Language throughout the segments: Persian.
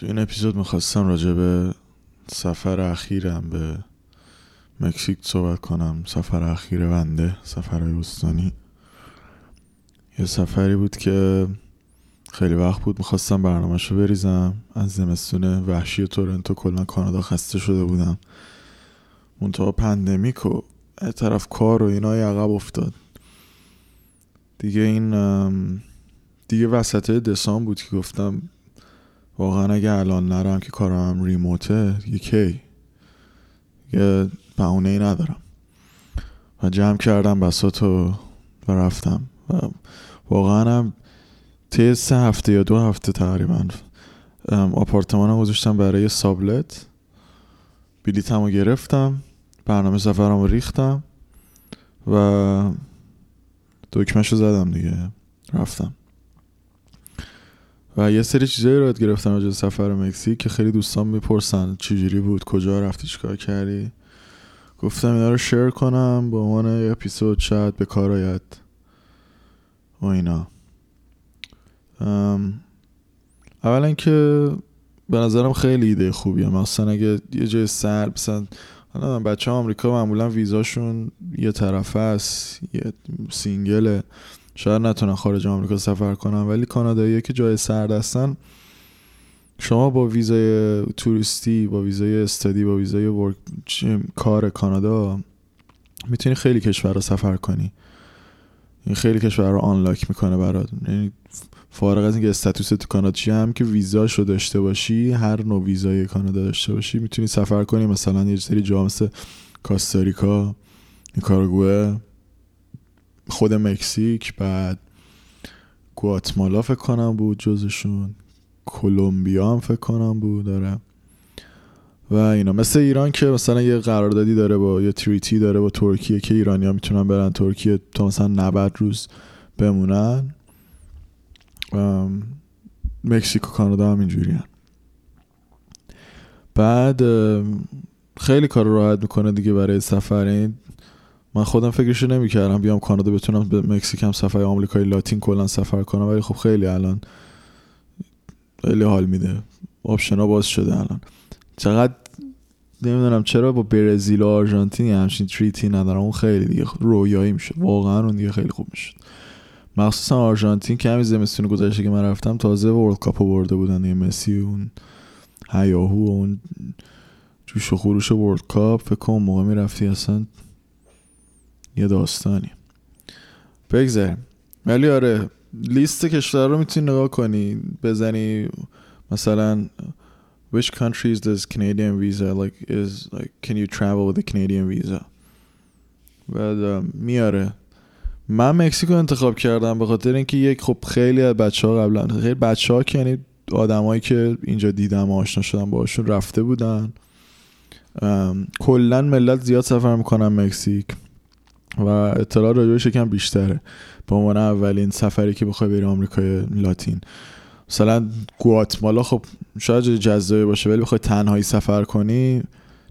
تو این اپیزود می‌خواستم راجع به سفر اخیرم به مکزیک صحبت کنم. سفر اخیر بنده سفرهای استانی یه سفری بود که خیلی وقت بود می‌خواستم برنامهش بریزم. از زمستون وحشی تورنتو کلا کانادا خسته شده بودم. منتها پندمیک و طرف کار و اینا عقب افتاد. دیگه این دیگه وسط دسامبر بود که گفتم واقعا اگه الان نرم که کارم ریموته دیگه کی؟ یه بهونه ای ندارم. و جمع کردم بساتو و رفتم. و واقعا هم طی سه هفته یا دو هفته تقریبا آپارتمانم گذاشتم برای سابلت. بلیتم رو گرفتم. برنامه سفرم رو ریختم. و دکمش رو زدم دیگه. رفتم. و یه سری چیزایی رو گرفتم راجع سفر مکزیک که خیلی دوستان می‌پرسن چجوری بود کجا رفتی چیکار کردی. گفتم اینا رو شیر کنم به عنوان یه اپیزود شاید به کار آید و اینا. اولا که به نظرم خیلی ایده خوبیه. مثلا اگه یه جای سر مثلا بچه آمریکا معمولا ویزاشون یه طرفه است یه سینگله. شاید نتونن خارج آمریکا سفر کنن ولی کانادایی که جای سرد هستن شما با ویزای توریستی با ویزای استادی با ویزای ورک کار کانادا می‌تونی خیلی کشور رو سفر کنی. این خیلی کشور رو آنلاک می‌کنه برات. یعنی فارغ از اینکه استاتوس تو کانادا چی هم که ویزاشو داشته باشی هر نوع ویزای کانادا داشته باشی می‌تونی سفر کنی. مثلا یه سری جا مثل کاستاریکا نیکاراگوه خود مکزیک بعد گواتمالا فکر کنم بود جزشون. کلمبیا هم فکر کنم بود داره و اینا. مثل ایران که مثلا یه قراردادی داره با یه تریتی داره با ترکیه که ایرانی می‌تونن برن ترکیه تا مثلا 90 روز بمونن. مکزیک و کانادا هم اینجوری هن. بعد خیلی کار راحت می‌کنه دیگه برای سفر این من خودم فکرشو نمی‌کردم بیام کانادا بتونم به مکزیک هم سفر آمریکای لاتین کلا سفر کنم ولی خب خیلی الان خیلی حال میده. option ا باز شده الان. چقدر نمی‌دونم چرا با برزیل و آرژانتین همچین treaty ی ندارم اون خیلی دیگه رویایی میشه. واقعا اون دیگه خیلی خوب می‌شد. مخصوصا آرژانتین که همین زمستون گذشته که من رفتم تازه World Cup برده بودن. یه مسی اون هیاهو و اون جوش و خروش ورلد کاپ فکر کنم موقع می‌رفتی اصلا یه داستانی. بگذاریم ولی آره لیست کشور رو می‌تونی نگاه کنی بزنی مثلا which countries does Canadian visa like is like can you travel with a Canadian visa? بعد میاره. من مکزیکو انتخاب کردم به خاطر اینکه یک خب خیلی از بچه ها قبلا خیلی بچه ها که یعنی آدمایی که اینجا دیدم و آشنا شدم باشون رفته بودن. کلا ملت زیاد سفر می‌کنن مکزیک. و اطلاع راجبش یکم بیشتره. به عنوان اولین سفری که بخوای بری آمریکای لاتین. مثلا گواتمالا خب شاید جذابه باشه ولی بخوای تنهایی سفر کنی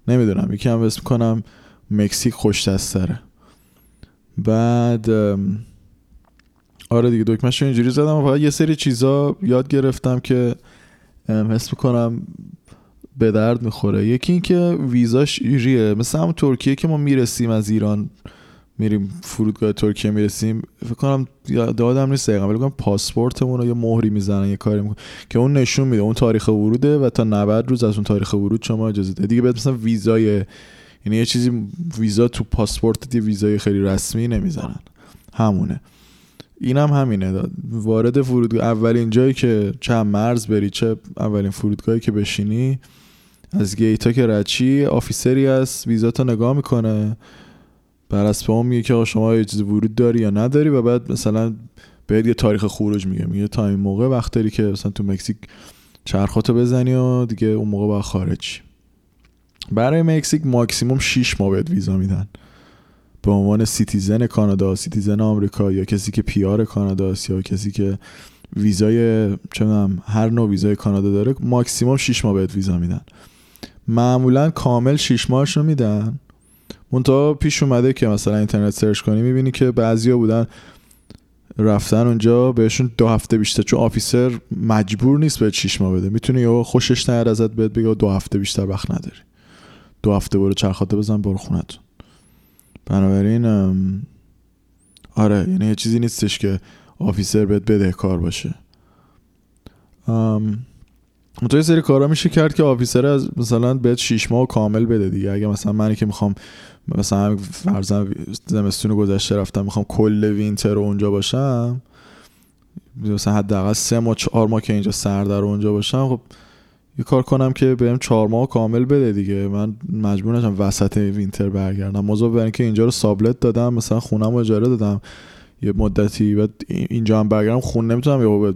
نمی‌دونم. یکم اسم کنم مکزیک خوش دستره بعد آره دیگه دکمهش اینجوری زدم و یه سری چیزا یاد گرفتم که حس می‌کنم به درد می‌خوره. یکی اینکه ویزاش ایریه مثل همون ترکیه که ما می‌رسیم از ایران میریم فرودگاه ترکیه می‌رسیم. فکر کنم دادم نیست دقیقا ولی پاسپورتمون رو یه مهری می‌زنن یه کاری می‌کنن که اون نشون میده اون تاریخ وروده و تا 90 روز از اون تاریخ ورود شما اجازه ده دیگه بعد مثلا ویزای یعنی یه چیزی ویزا تو پاسپورت یه ویزای خیلی رسمی نمی‌زنن. همونه. اینم هم همینه وارد فرودگاه اولین جایی که چه مرز بری چه اولین فرودگاهی که بشینی از گیتا که رچی آفیسری از ویزا تا نگاه می‌کنه. بر اون میگه که شما یه چیز ورود داری یا نداری و بعد مثلا بهت یه تاریخ خروج میگه. میگه تا این موقع وقت داری که مثلا تو مکزیک چرخاتو بزنی و دیگه اون موقع باید خارج برای مکزیک ماکسیموم 6 ماه بهت ویزا میدن. به عنوان citizen کانادا citizen آمریکا یا کسی که PR کانادا یا کسی که ویزای چه هر نوع ویزای کانادا داره ماکسیموم 6 ماه بهت ویزا میدن. معمولا کامل 6 ماهش میدن. منتها پیش اومده که مثلا اینترنت search کنی می‌بینی که بعضیا بودن رفتن اونجا بهشون دو هفته بیشتر چون officer مجبور نیست بهت شیش ماه بده. می‌تونه یا خوشش نیاد ازت بهت بگه دو هفته بیشتر وقت نداری. دو هفته برو چرخاته بزن برو خونتون بنابراین آره یعنی یه چیزی نیستش که آفیسر بهت بده کار باشه. تو سری کارا میشه کرد که آفیسر از مثلا بهت شیش ماه کامل بده دیگه. اگه مثلا منی که می‌خوام مثلا فرضاً زمستون گذشته رفتم می‌خوام کل وینتر رو اونجا باشم مثلا حداقل سه ماه چهار ماه که اینجا سردر اونجا باشم خب یه کار کنم که بهم چهار ماه کامل بده دیگه. من مجبور نشم وسط وینتر برگردم. موضوع برای اینکه اینجا رو سابلت دادم مثلا خونم رو اجاره دادم. یه مدتی بعد اینجا هم برگردم خون نمی‌تونم یا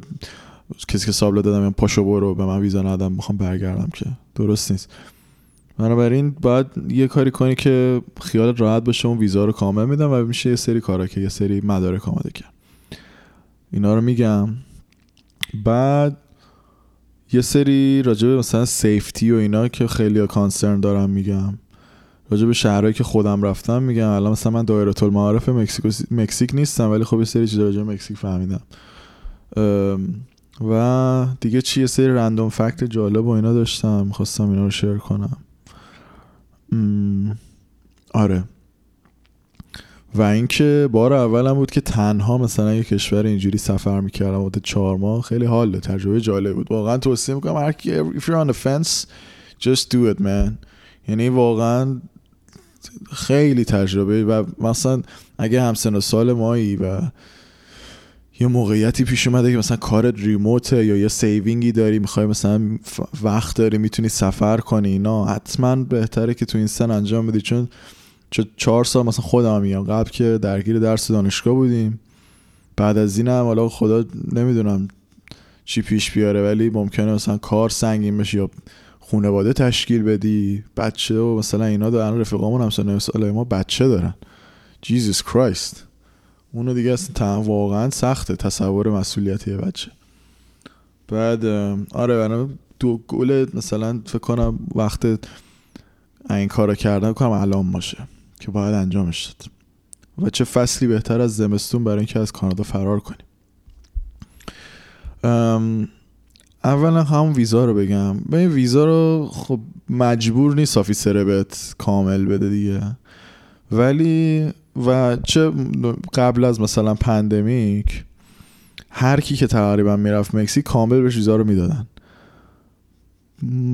کسی که سابلت دادم یا پاشو برو به من ویزا ندم می‌خوام برگردم که. درست نیست. بنابراین باید یه کاری کنی که خیال راحت باشه اون ویزا رو کامل میدم و میشه یه سری کارا که یه سری مدارک آماده کرد. اینا رو میگم. بعد یه سری راجع مثلا سیفتی و اینا که خیلی کانسرن دارم میگم. راجع به شهرهایی که خودم رفتم میگم. الان مثلا من دایره المعارف مکزیک مکزیک نیستم ولی خب یه سری چیزا راجع به مکزیک فهمیدم. و دیگه چی یه سری رندوم فکت جالب و اینا داشتم می‌خواستم اینا رو شیر کنم. آره. و اینکه بار اولم بود که تنها مثلا یه کشور اینجوری سفر می‌کردم مدت چهار ماه خیلی حاله تجربه جالب بود. واقعا توصیه می‌کنم هر کی if you're on the fence just do it man. یعنی واقعا خیلی تجربه و مثلا اگه همسن و سال مایی و یه موقعیتی پیش اومده که مثلا کارت ریموته یا یه سیوینگی داری می‌خوای مثلا وقت داری می‌تونی سفر کنی اینا حتما بهتره که تو این سن انجام بدی. چون چه چهار سال مثلا خودم میگم قبل که درگیر درس دانشگاه بودیم. بعد از این هم حالا خدا نمی‌دونم چی پیش بیاره ولی ممکنه مثلا کار سنگین بشه یا خانواده تشکیل بدی. بچه و مثلا اینا دارن رفیقامون هم سال ما بچه دارن. جیزیس کرایست اونو دیگه اصلا واقعا سخته تصور مسئولیت یه بچه. بعد آره برای دو گل مثلا فکر کنم وقت این کارو کردن کنم الان باشه که باید انجامش داد. و چه فصلی بهتر از زمستون برای اینکه از کانادا فرار کنیم. اولا همون ویزا رو بگم. بهت این ویزا رو خب مجبور نیست officer بهت کامل بده دیگه. ولی و چه قبل از مثلا pandemic هر کی که تقریبا می‌رفت مکزیک کامل بهت ویزا رو می‌دادن.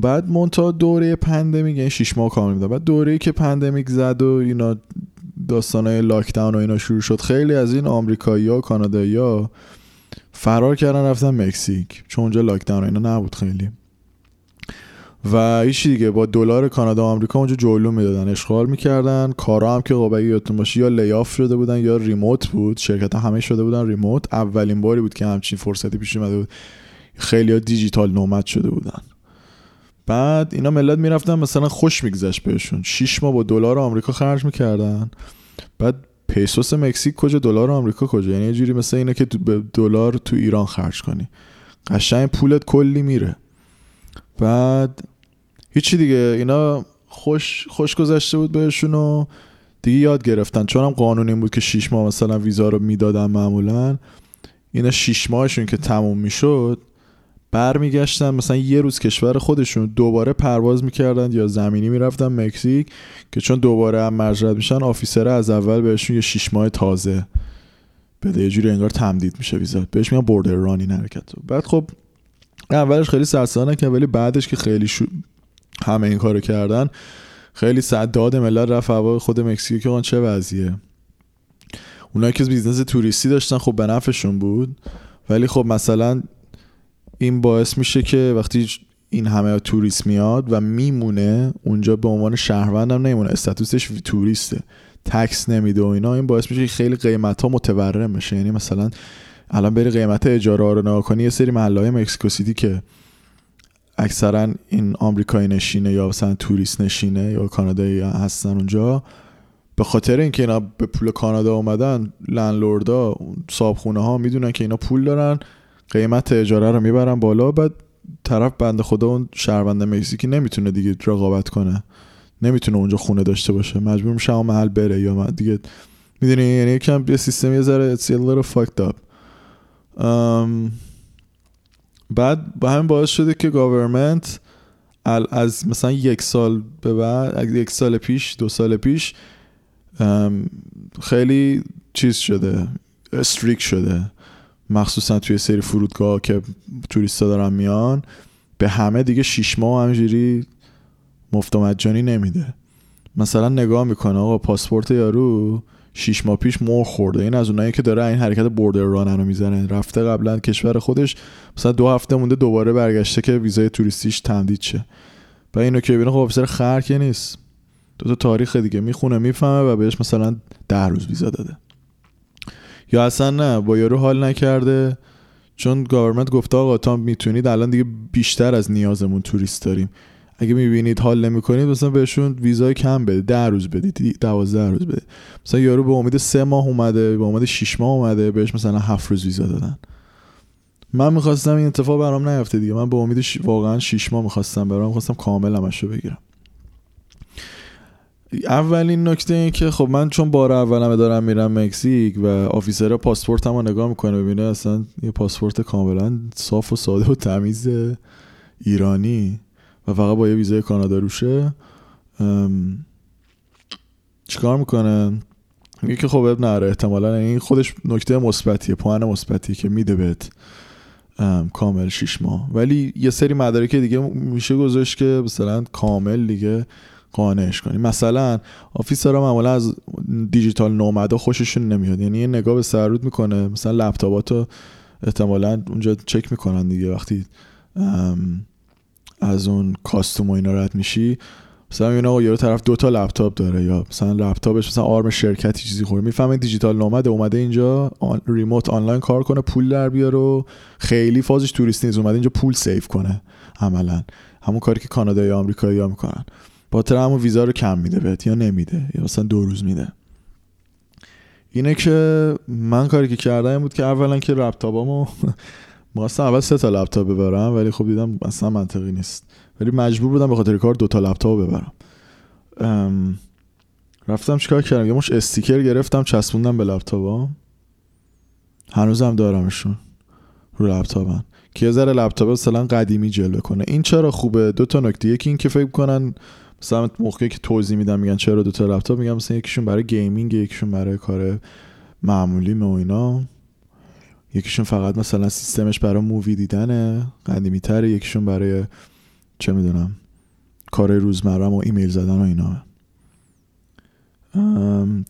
بعد منتها دوره pandemic یعنی شیش ماه کامل می‌داد. بعد دوره که pandemic زد و اینا داستانای lockdown و اینا شروع شد خیلی از این آمریکایی ها کانادایی ها فرار کردن رفتن مکزیک. چون اونجا lockdown اینا نبود خیلی. و هیچ دیگه. با دلار کانادا و آمریکا اونجا جولون می‌دادن عشق و حال می‌کردن. کارا هم که خب یادتون باشه یا lay off شده بودن یا remote بود. شرکت ها همه شده بودن remote. اولین باری بود که همچین فرصتی پیش اومده بود. خیلی ها دیجیتال نومد شده بودن. بعد اینا ملت می‌رفتن مثلا خوش میگذشت بهشون. شیش ماه با دلار آمریکا خرج می‌کردن. بعد پیسوس مکزیک کجا؟ دلار آمریکا کجا؟ یعنی یه جوری مثل اینه که دلار تو ایران خرج کنی. قشنگ پولت کلی میره. بعد هیچی دیگه اینا خوش خوش گذشته بود بهشون و دیگه یاد گرفتن. چون هم قانون این بود که شیش ماه مثلا ویزا رو می‌دادن معمولا. اینا شیش ماهشون که تموم می‌شد برمیگشتن مثلا یه روز کشور خودشون دوباره پرواز می‌کردن یا زمینی می‌رفتن مکزیک که چون دوباره هم مرجرد میشن آفیسره از اول بهشون یه شیش ماه تازه بده. یه جوری انگار تمدید میشه ویزا. بهش میگن بوردر رانی حرکت بعد خب اولش خیلی سرسانه که ولی بعدش که خیلی شو... همه این کارو کردن. خیلی داد ملت رفت هوا خود مکزیک که چه وضعیه؟ اونایی که business توریستی داشتن خب به نفعشون بود. ولی خب مثلا این باعث میشه که وقتی این همه توریست میاد و میمونه اونجا به عنوان شهروند هم نمیمونه. status ش توریسته. tax نمیده و اینا. این باعث میشه که خیلی قیمت ها متورم بشه. یعنی مثلا الان بری قیمت اجاره رو نگاه کنی یه سری محله های مکسیکو سیتی که اکثرا این آمریکایی نشینه یا مثلا توریست نشینه یا کانادایی هستن اونجا. به خاطر اینکه اینا به پول کانادا اومدن لندلوردا صابخونه ها می‌دونن که اینا پول دارن قیمت اجاره رو می‌برن بالا بعد طرف بنده خدا اون شهروند مکزیکی نمی‌تونه دیگه رقابت کنه. نمی‌تونه اونجا خونه داشته باشه. مجبور میشه اون محل بره یا دیگه می‌دونی؟ یعنی یکم یه سیستم یه ذره it's a little fucked up. بعد به همین باعث شده که گاورمنت از مثلا یک سال به بعد یک سال پیش دو سال پیش خیلی چیز شده استریک شده. مخصوصا توی سری فرودگاه که توریستا دارن میان به همه دیگه شیش ماه همجوری مفت مجانی نمیده. مثلا نگاه می‌کنه آقا پاسپورت یارو شیش ماه پیش مر خورده. این از اونایی که داره این حرکت بوردر رانر رو می‌زنه. رفته قبلا کشور خودش مثلا دو هفته مونده دوباره برگشته که ویزای توریستیش تمدید شه. و اینو که ببینه خب افسر خر نیست. دو تا تاریخ دیگه. می‌خونه می‌فهمه و بهش مثلا ده روز ویزا داده. یا اصلا نه با یارو حال نکرده. چون government گفته آقا تا می‌تونید الان دیگه بیشتر از نیازمون توریست داریم. اگه می‌بینید حال نمی‌کنید مثلا بهشون ویزای کم بده ده روز بدید دوازده روز بده مثلا یارو به امید سه ماه اومده به امید شیش ماه اومده بهش مثلا هفت روز ویزا دادن. من می‌خواستم این اتفاق برام نیفته دیگه. من به امید ش... واقعا شیش ماه می‌خواستم برام می‌خواستم کامل همش رو بگیرم. اولین نکته این که خب من چون بار اولم دارم میرم مکزیک و آفیسر پاسپورت هم نگاه می‌کنه ببینه اصلا یه پاسپورت کاملا صاف و ساده و تمیز ایرانی. و فقط با یه ویزای کانادا روشه. چیکار می‌کنه میگه که خب اب نره احتمالا این خودش نکته مثبتیه پوان مثبتی که میده بهت کامل شیش ماه. ولی یه سری مدارک دیگه میشه گذاشت که مثلا کامل دیگه قانعش کنی. مثلا آفیسرها معمولا از دیجیتال نومدا خوششون نمیاد. یعنی یه نگاه به سرود می‌کنه. مثلا لپتاپاتو احتمالا اونجا چک می‌کنن دیگه وقتی از اون کاستوم و اینا رد میشی مثلا اینا آقا یارو طرف دو تا لپتاپ داره یا مثلا لپتاپش مثلا آرم شرکتی چیزی خوره می‌فهمه دیجیتال نومده اومده اینجا آن ریموت آنلاین کار کنه پول در بیاره و خیلی فازش توریستی نیست اومده اینجا پول سیف کنه عملا. همون کاری که کانادا یا آمریکایی ها می‌کنن. با همون ویزا رو کم میده بهت یا نمیده یا مثلا دو روز میده. اینه که من کاری که کردم بود که اولا که لپتاپامو می‌خواستم اول سه تا لپتاپ ببرم ولی خب دیدم اصلا منطقی نیست. ولی مجبور بودم به خاطر کار دو تا لپتاپ ببرم. رفتم چیکار کردم؟ یه مش استیکر گرفتم چسبوندم به لپتاپا. هنوزم دارمشون رو لپتاپم که یه ذره لپتاپ مثلا قدیمی جلوه کنه. این چرا خوبه؟ دو تا نکته. یکی این که فکر کنن مثلا موقعی که توضیح میدم میگن چرا دو تا لپتاپ میگم مثلا یکیشون برای gaming یکیشون برای کار معمولی و اینا. یکیشون فقط مثلا سیستمش برای movie دیدنه قدیمی تره یکیشون برای چه می‌دونم کار روزمره و ایمیل زدن و اینا.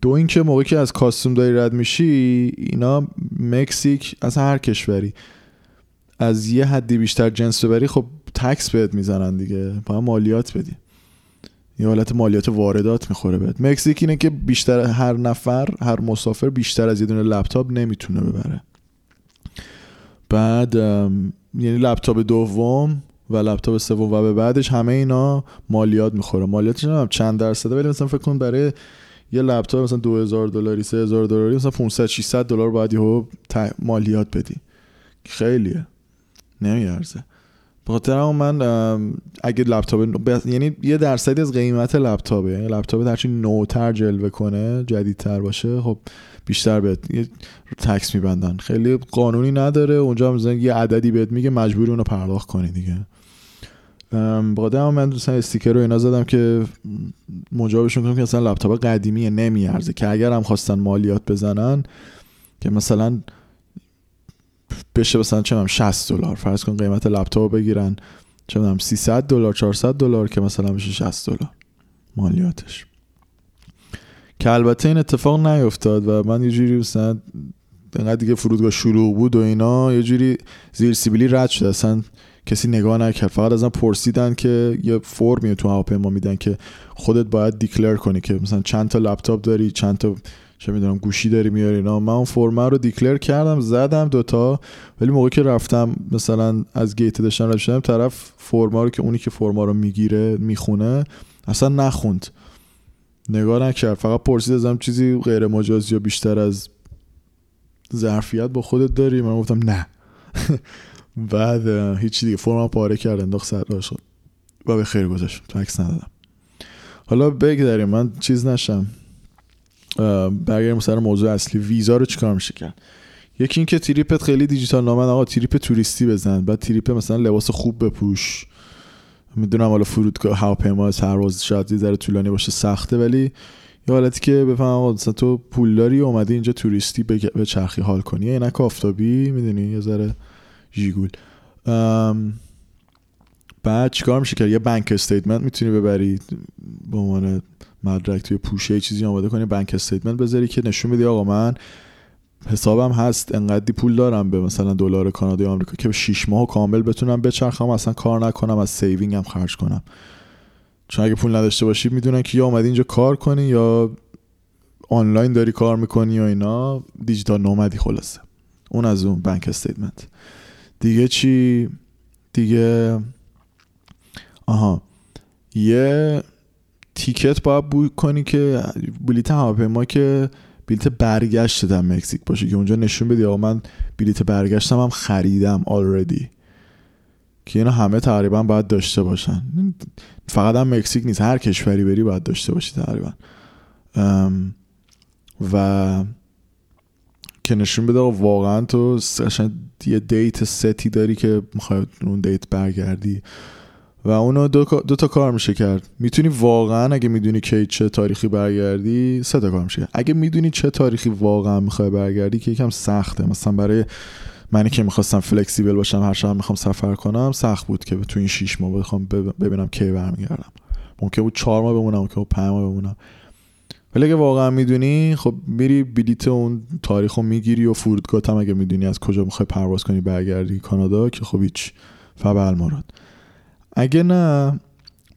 دو اینکه موقعی که از کاستوم داری رد میشی اینا مکزیک از هر کشوری. از یه حدی بیشتر جنس ببری خب تکس بهت می‌زنن دیگه. باید مالیات بدی. یه حالت مالیات واردات می‌خوره بهت. مکزیک اینه که بیشتر هر نفر هر مسافر بیشتر از یه دونه لپتاپ نمی‌تونه ببره. بعد یعنی لپتاپ دوم و لپتاپ سوم و به بعدش همه اینا مالیات می‌خوره. مالیاتش نمی‌دونم چند درصده ولی مثلا فکر کن برای یه لپتاپ مثلا 2000 دلاری 3000 دلاری مثلا 500 600 دلار باید یهو مالیات بدی. خیلیه. نمیارزه. بخاطر من اگه لپتاپ یعنی یه درصدی از قیمت لپتاپه. یعنی لپتاپ هرچی نوتر جلوه کنه جدیدتر باشه خب بیشتر بهت یه تکس میبندن. خیلی قانونی نداره. اونجا مثلا یه عددی بهت میگه مجبوری اونو پرداخت کنی دیگه. بخاطر من مثلا استیکر رو اینا زدم که مجابشون کنم که اصلا لپتاپ قدیمی نمیارزه. که اگر هم خواستن مالیات بزنن که مثلا بشه مثلا چه 60 دلار. فرض کن قیمت لپتاپ بگیرن. چه می‌دونم 300 دلار 400 دلار که مثلا بشه 60 دلار مالیاتش. که البته این اتفاق نیفتاد و من یه جوری مثلا انقدر دیگه فرودگاه شروع بود و اینا یه جوری زیر سیبیلی رد شده اصلا کسی نگاه نکرد. فقط ازم پرسیدن که یه فرمی تو هواپیما میدن که خودت باید دیکلر کنی که مثلا چند تا لپتاپ داری چند تا چه می‌دونم گوشی داری میاری اینا. من اون فرما رو دیکلر کردم زدم دوتا ولی موقعی که رفتم مثلا از گیت داشتم رد شدم طرف فرما رو که اونی که فرما رو می‌گیره می‌خونه اصلا نخوند. نگاه نکرد. فقط پرسید ازم چیزی غیر مجازی یا بیشتر از ظرفیت با خودت داری؟ من گفتم نه. بعد هیچی دیگه. فرما پاره کرد انداخت سر شد و به خیر گذاشت. تو عکس ندادم. حالا بگذاریم. من چیز نشم. برگردیم سر موضوع اصلی. ویزا رو چیکار میشه کرد؟ یکی اینکه تریپت خیلی دیجیتال نامن. آقا تریپ توریستی بزن. بعد تریپ مثلا لباس خوب بپوش. می‌دونم حالا فرودگاه هواپیما پرواز شاید یه ذره طولانی باشه سخته ولی یه حالتی که بفهمه مثلا تو پولداری اومدی اینجا توریستی بچرخی حال کنی. یه عینک آفتابی می‌دونی یه ذره جیگول بعد چیکار میشه که یه bank statement می‌تونی ببری. به عنوان مدرک توی پوشه چیزی آماده کنی bank statement بذاری که نشون بدی آقا من حسابم هست انقدی پول دارم به مثلا دلار کانادا آمریکا که به 6 ماه کامل بتونم بچرخم اصلا کار نکنم از saving م خرج کنم. چون اگه پول نداشته باشی می‌دونن که یا اومدی اینجا کار کنی یا آنلاین داری کار می‌کنی یا اینا digital nomad ی خلاصه. اون از اون bank statement دیگه چی؟ دیگه آها. یه ticket باید book کنی که بلیت هواپیما که بلیت برگشت در مکزیک باشه که اونجا نشون بدی آقا من بلیت برگشتم هم خریدم already که اینا همه تقریبا باید داشته باشن. فقط هم مکزیک نیست هر کشوری بری باید داشته باشی تقریبا. و که نشون بده واقعا تو یه دیت ستی داری که می‌خوای اون دیت برگردی. و اونو دو, دو تا کار میشه کرد. می‌تونی واقعا اگه می‌دونی کی چه تاریخی برگردی سه تا کار میشه کرد. اگه می‌دونی چه تاریخی واقعا می‌خوای برگردی که یکم سخته. مثلا برای منی که می‌خواستم فلکسیبل باشم هر شب می‌خوام سفر کنم سخت بود که تو این شیش ماه بخوام ببینم کی برمیگردم. ممکن بود چهار ماه بمونم ممکن بود پنج ماه بمونم. ولی اگه واقعا می‌دونی خب میری بلیت اون تاریخ رو می‌گیری و فرودگاه هم اگه می‌دونی از کجا می‌خوای پرواز کنی برگردی کانادا که خب هیچ فبل مراد. اگه نه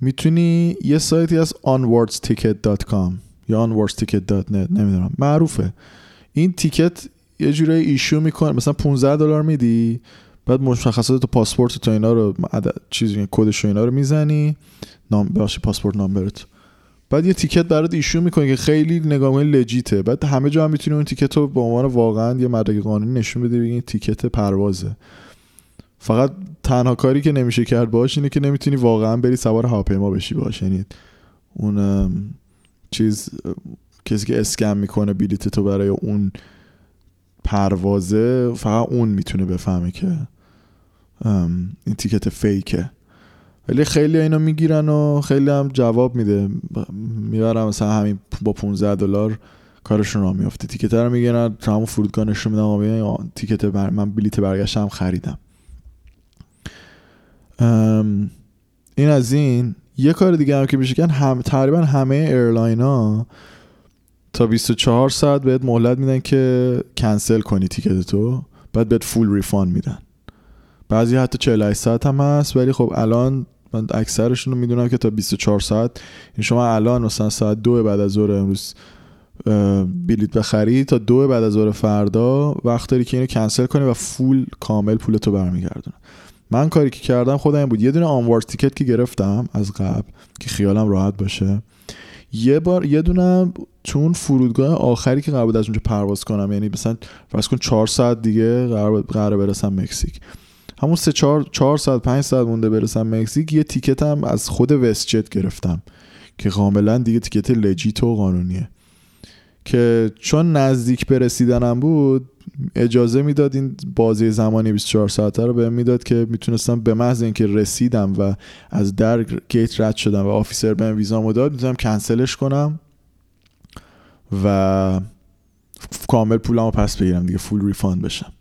می‌تونی یه سایتی از onwardsticket.com یا onwardsticket.net نمی‌دونم معروفه. این تیکت یه جوری ایشو می‌کنه مثلا 15 دلار میدی بعد مشخصات تو پاسپورت تو اینا رو چیزی کدش اینا رو می‌زنی نام باشه پاسپورت نامبرت. بعد یه تیکت برات ایشو می‌کنه که خیلی نگاه لجیته. بعد همه جا هم می‌تونی اون تیکت رو به عنوان واقعا یه مدرک قانونی نشون بده بگی تیکت پروازه. فقط تنها کاری که نمیشه کرد باش اینه که نمی‌تونی واقعا بری سوار هواپیما بشی باش. یعنی اون چیز کسی که اسکم می‌کنه بلیت تو برای اون پروازه فقط اون می‌تونه بفهمه که این تیکت فیکه. ولی خیلی اینا می‌گیرن و خیلی هم جواب میده. می‌برم مثلا همین با 15 دلار کارشون را میافته. تیکت رو می‌گیرن تو همون فرودگاه نشون میدن تیکت بر من بلیت برگشتم خریدم. این از این یه کار دیگه هم که میشه کن هم تقریبا همه airline ها تا 24 ساعت بهت مهلت میدن که کنسل کنی ticket تو بعد بهت full refund میدن. بعضی حتی 48 ساعت هم هست ولی خب الان من اکثرشون رو می‌دونم که تا 24 ساعت این شما الان مثلا ساعت دو بعد از ظهر امروز بلیت بخری تا دو بعد از ظهر فردا وقت داری که اینو کنسل کنی و full کامل پولتو برمیگردونه من کاری که کردم خودم بود. یه دونه آنوارد تیکت که گرفتم از قبل که خیالم راحت باشه. یه بار یه دونه چون فرودگاه آخری که قرار بود از اونجا پرواز کنم یعنی مثلا فرض کن 4 ساعت دیگه قرار قرار برسم مکزیک. همون سه چهار, چهار ساعت پنج ساعت مونده برسم مکزیک یه تیکت هم از خود وست جت گرفتم که کاملا دیگه تیکت لجیت و قانونیه. که چون نزدیک به رسیدنم بود اجازه می‌داد این بازی زمانی 24 ساعته رو بهم می‌داد که می‌تونستم به محض اینکه رسیدم و از در گیت رد شدم و officer بهم ویزامو داد می‌تونم کنسلش کنم و کامل پولمو پس بگیرم دیگه full refund بشم.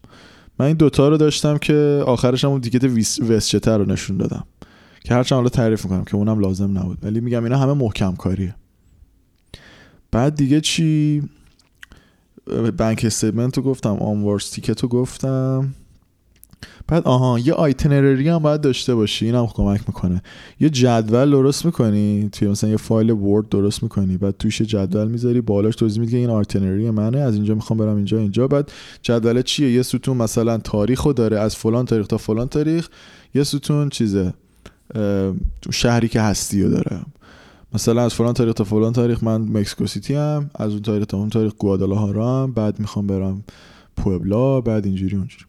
من این دوتا رو داشتم که آخرش هم اون ticket WestJet رو نشون دادم. که هرچند حالا تعریف می‌کنم که اونم لازم نبود. ولی میگم اینا همه محکم کاریه. بعد دیگه چی؟ bank statement رو گفتم onward ticket رو گفتم. بعد آها یه itinerary هم باید داشته باشی. این هم کمک می‌کنه. یه جدول درست می‌کنی؟ توی مثلا یه فایل ورد درست می‌کنی. بعد توش جدول می‌ذاری بالاش توضیح میدی که این itinerary منه. از اینجا می‌خوام برم اینجا اینجا. بعد جدول چیه؟ یه ستون مثلا تاریخ داره. از فلان تاریخ تا فلان تاریخ. یه ستون چیزه شهری که هستی رو داره. مثلا از فلان تاریخ تا فلان تاریخ من Mexico City هم از اون تاریخ تا اون تاریخ گوادالاهارا هم بعد می‌خوام برم پوبلا بعد اینجوری اونجوری.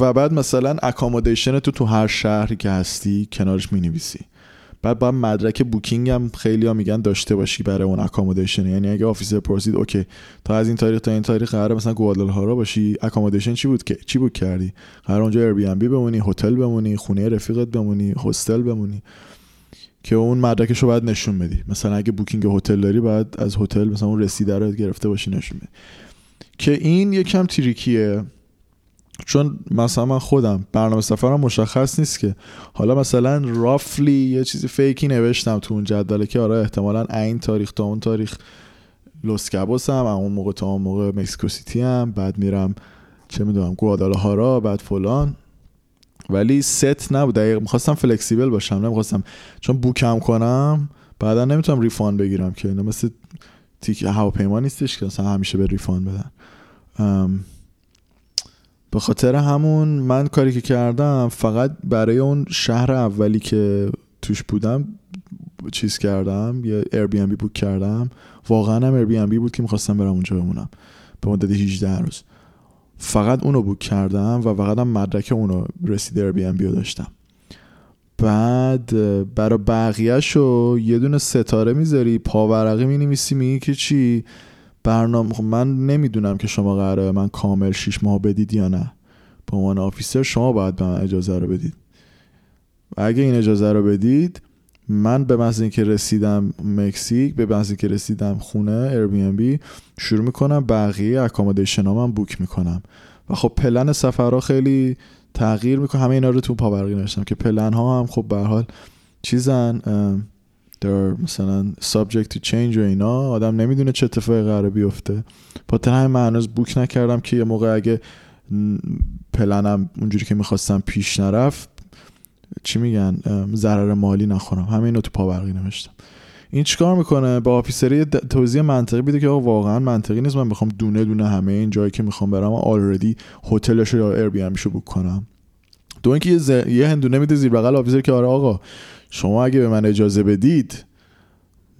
و بعد مثلا accommodation تو تو هر شهری که هستی کنارش می نویسی بعد با مدرک booking هم خیلی ها میگن داشته باشی برای اون accommodation. یعنی اگه officer پرسید OK تا از این تاریخ تا این تاریخ قرار مثلا گوادالاهارا باشی accommodation چی بود که؟ چی book کردی؟ قرار اونجا Airbnb بمونی هتل بمونی خونه رفیقت بمونی hostel بمونی. که اون مدرکش رو باید نشون بدی. مثلا اگه booking هتل داری باید از هتل مثلا اون رسیده رو گرفته باشی نشون بدی. که این یکم tricky ه. چون مثلا من خودم برنامه سفرم مشخص نیست که. حالا مثلا roughly یه چیزی fake ی نوشتم تو اون جدوله که آره احتمالا این تاریخ تا اون تاریخ لوس کابوس هم اون موقع تا اون موقع Mexico City هم بعد میرم چه می‌دونم گوادالاهارا بعد فلان. ولی ست نبود. دقیق می‌خواستم flexible باشم نمی‌خواستم. چون book م کنم بعدا نمی‌تونم refund بگیرم که. اینا مثل ticket هواپیما نیستش که مثلا همیشه بهت refund بدن. به خاطر همون من کاری که کردم فقط برای اون شهر اولی که توش بودم چیز کردم یه Airbnb book کردم. واقعا هم بی بود که می‌خواستم برم اونجا بمونم. به مدت 18 روز. فقط اونو بوک کردم و فقط هم مدرک اونو رسید ایر بی بی رو داشتم. بعد برای بقیهش رو یه دونه ستاره می‌ذاری پاورقی می‌نویسی میگی که چی؟ برنامه خب من نمی‌دونم که شما قراره من کامل 6 ماه بدید یا نه. به عنوان آفیسر شما باید به من اجازه رو بدید. و اگه این اجازه رو بدید من به محض اینکه رسیدم مکزیک به محض اینکه رسیدم خونه Airbnb شروع می‌کنم بقیه accommodation هامو book می‌کنم. و خب پلن سفرها خیلی تغییر می‌کنه. همه اینا رو تو پاورقی نوشتم که پلن ها هم خب به هر حال چیزن در مثلا subject to change و اینا آدم نمی‌دونه چه اتفاقی قرار بیفته. برا همین من هنوز book نکردم که یه موقع اگه پلنم اونجوری که می‌خواستم پیش نرفت چی میگن ضرر مالی نخورم. همین رو تو پاورقی نوشتم. این چیکار می‌کنه؟ با officer ی توضیح منطقی میده که آقا واقعا منطقی نیست. من بخوام دونه دونه همه این جایی که می‌خوام برم already هتلش یا Airbnb book کنم. دو اینکه یه, یه هندونه میده زیر بغل officer که آره آقا شما اگه به من اجازه بدید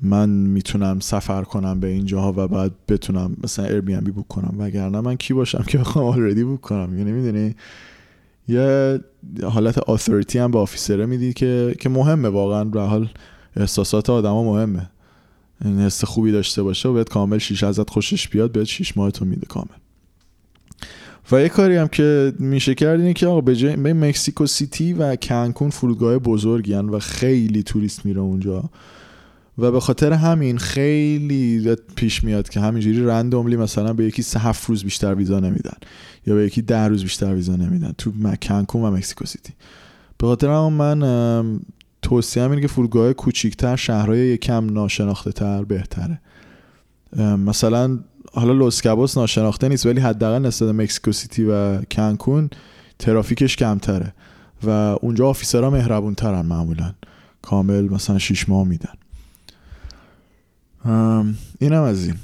من می‌تونم سفر کنم به اینجاها و بعد بتونم مثلا Airbnb book کنم. وگرنه من کی باشم که بخوام already book کنم؟ یعنی می‌دونی؟ یه حالت آثوریتی هم به آفیسره میدی که که مهمه واقعا. به حال احساسات آدما مهمه. این حس خوبی داشته باشه و بهت کامل شیش ازت خوشش بیاد بهت شیش ماه تو میده کامل. و یه کاری هم که میشه کرد اینه که آقا به مکسیکو سیتی و کنکون فرودگاه بزرگی و خیلی توریست میره اونجا. و به خاطر همین خیلی پیش میاد که همینجوری رندوملی مثلا به یکی سه هفت روز بیشتر ویزا نمیدن یا به یکی ده روز بیشتر ویزا نمیدن تو کنکون و Mexico City. به خاطر همون من توصیه اینه که فرودگاه کوچیکتر شهرهای یکم ناشناخته تر بهتره مثلا حالا لوس کابوس ناشناخته نیست ولی حداقل نسبت Mexico City و کنکون ترافیکش کمتره و اونجا officer ها مهربون ترن معمولا. کامل مثلا شیش ماه میدن. اینم از این.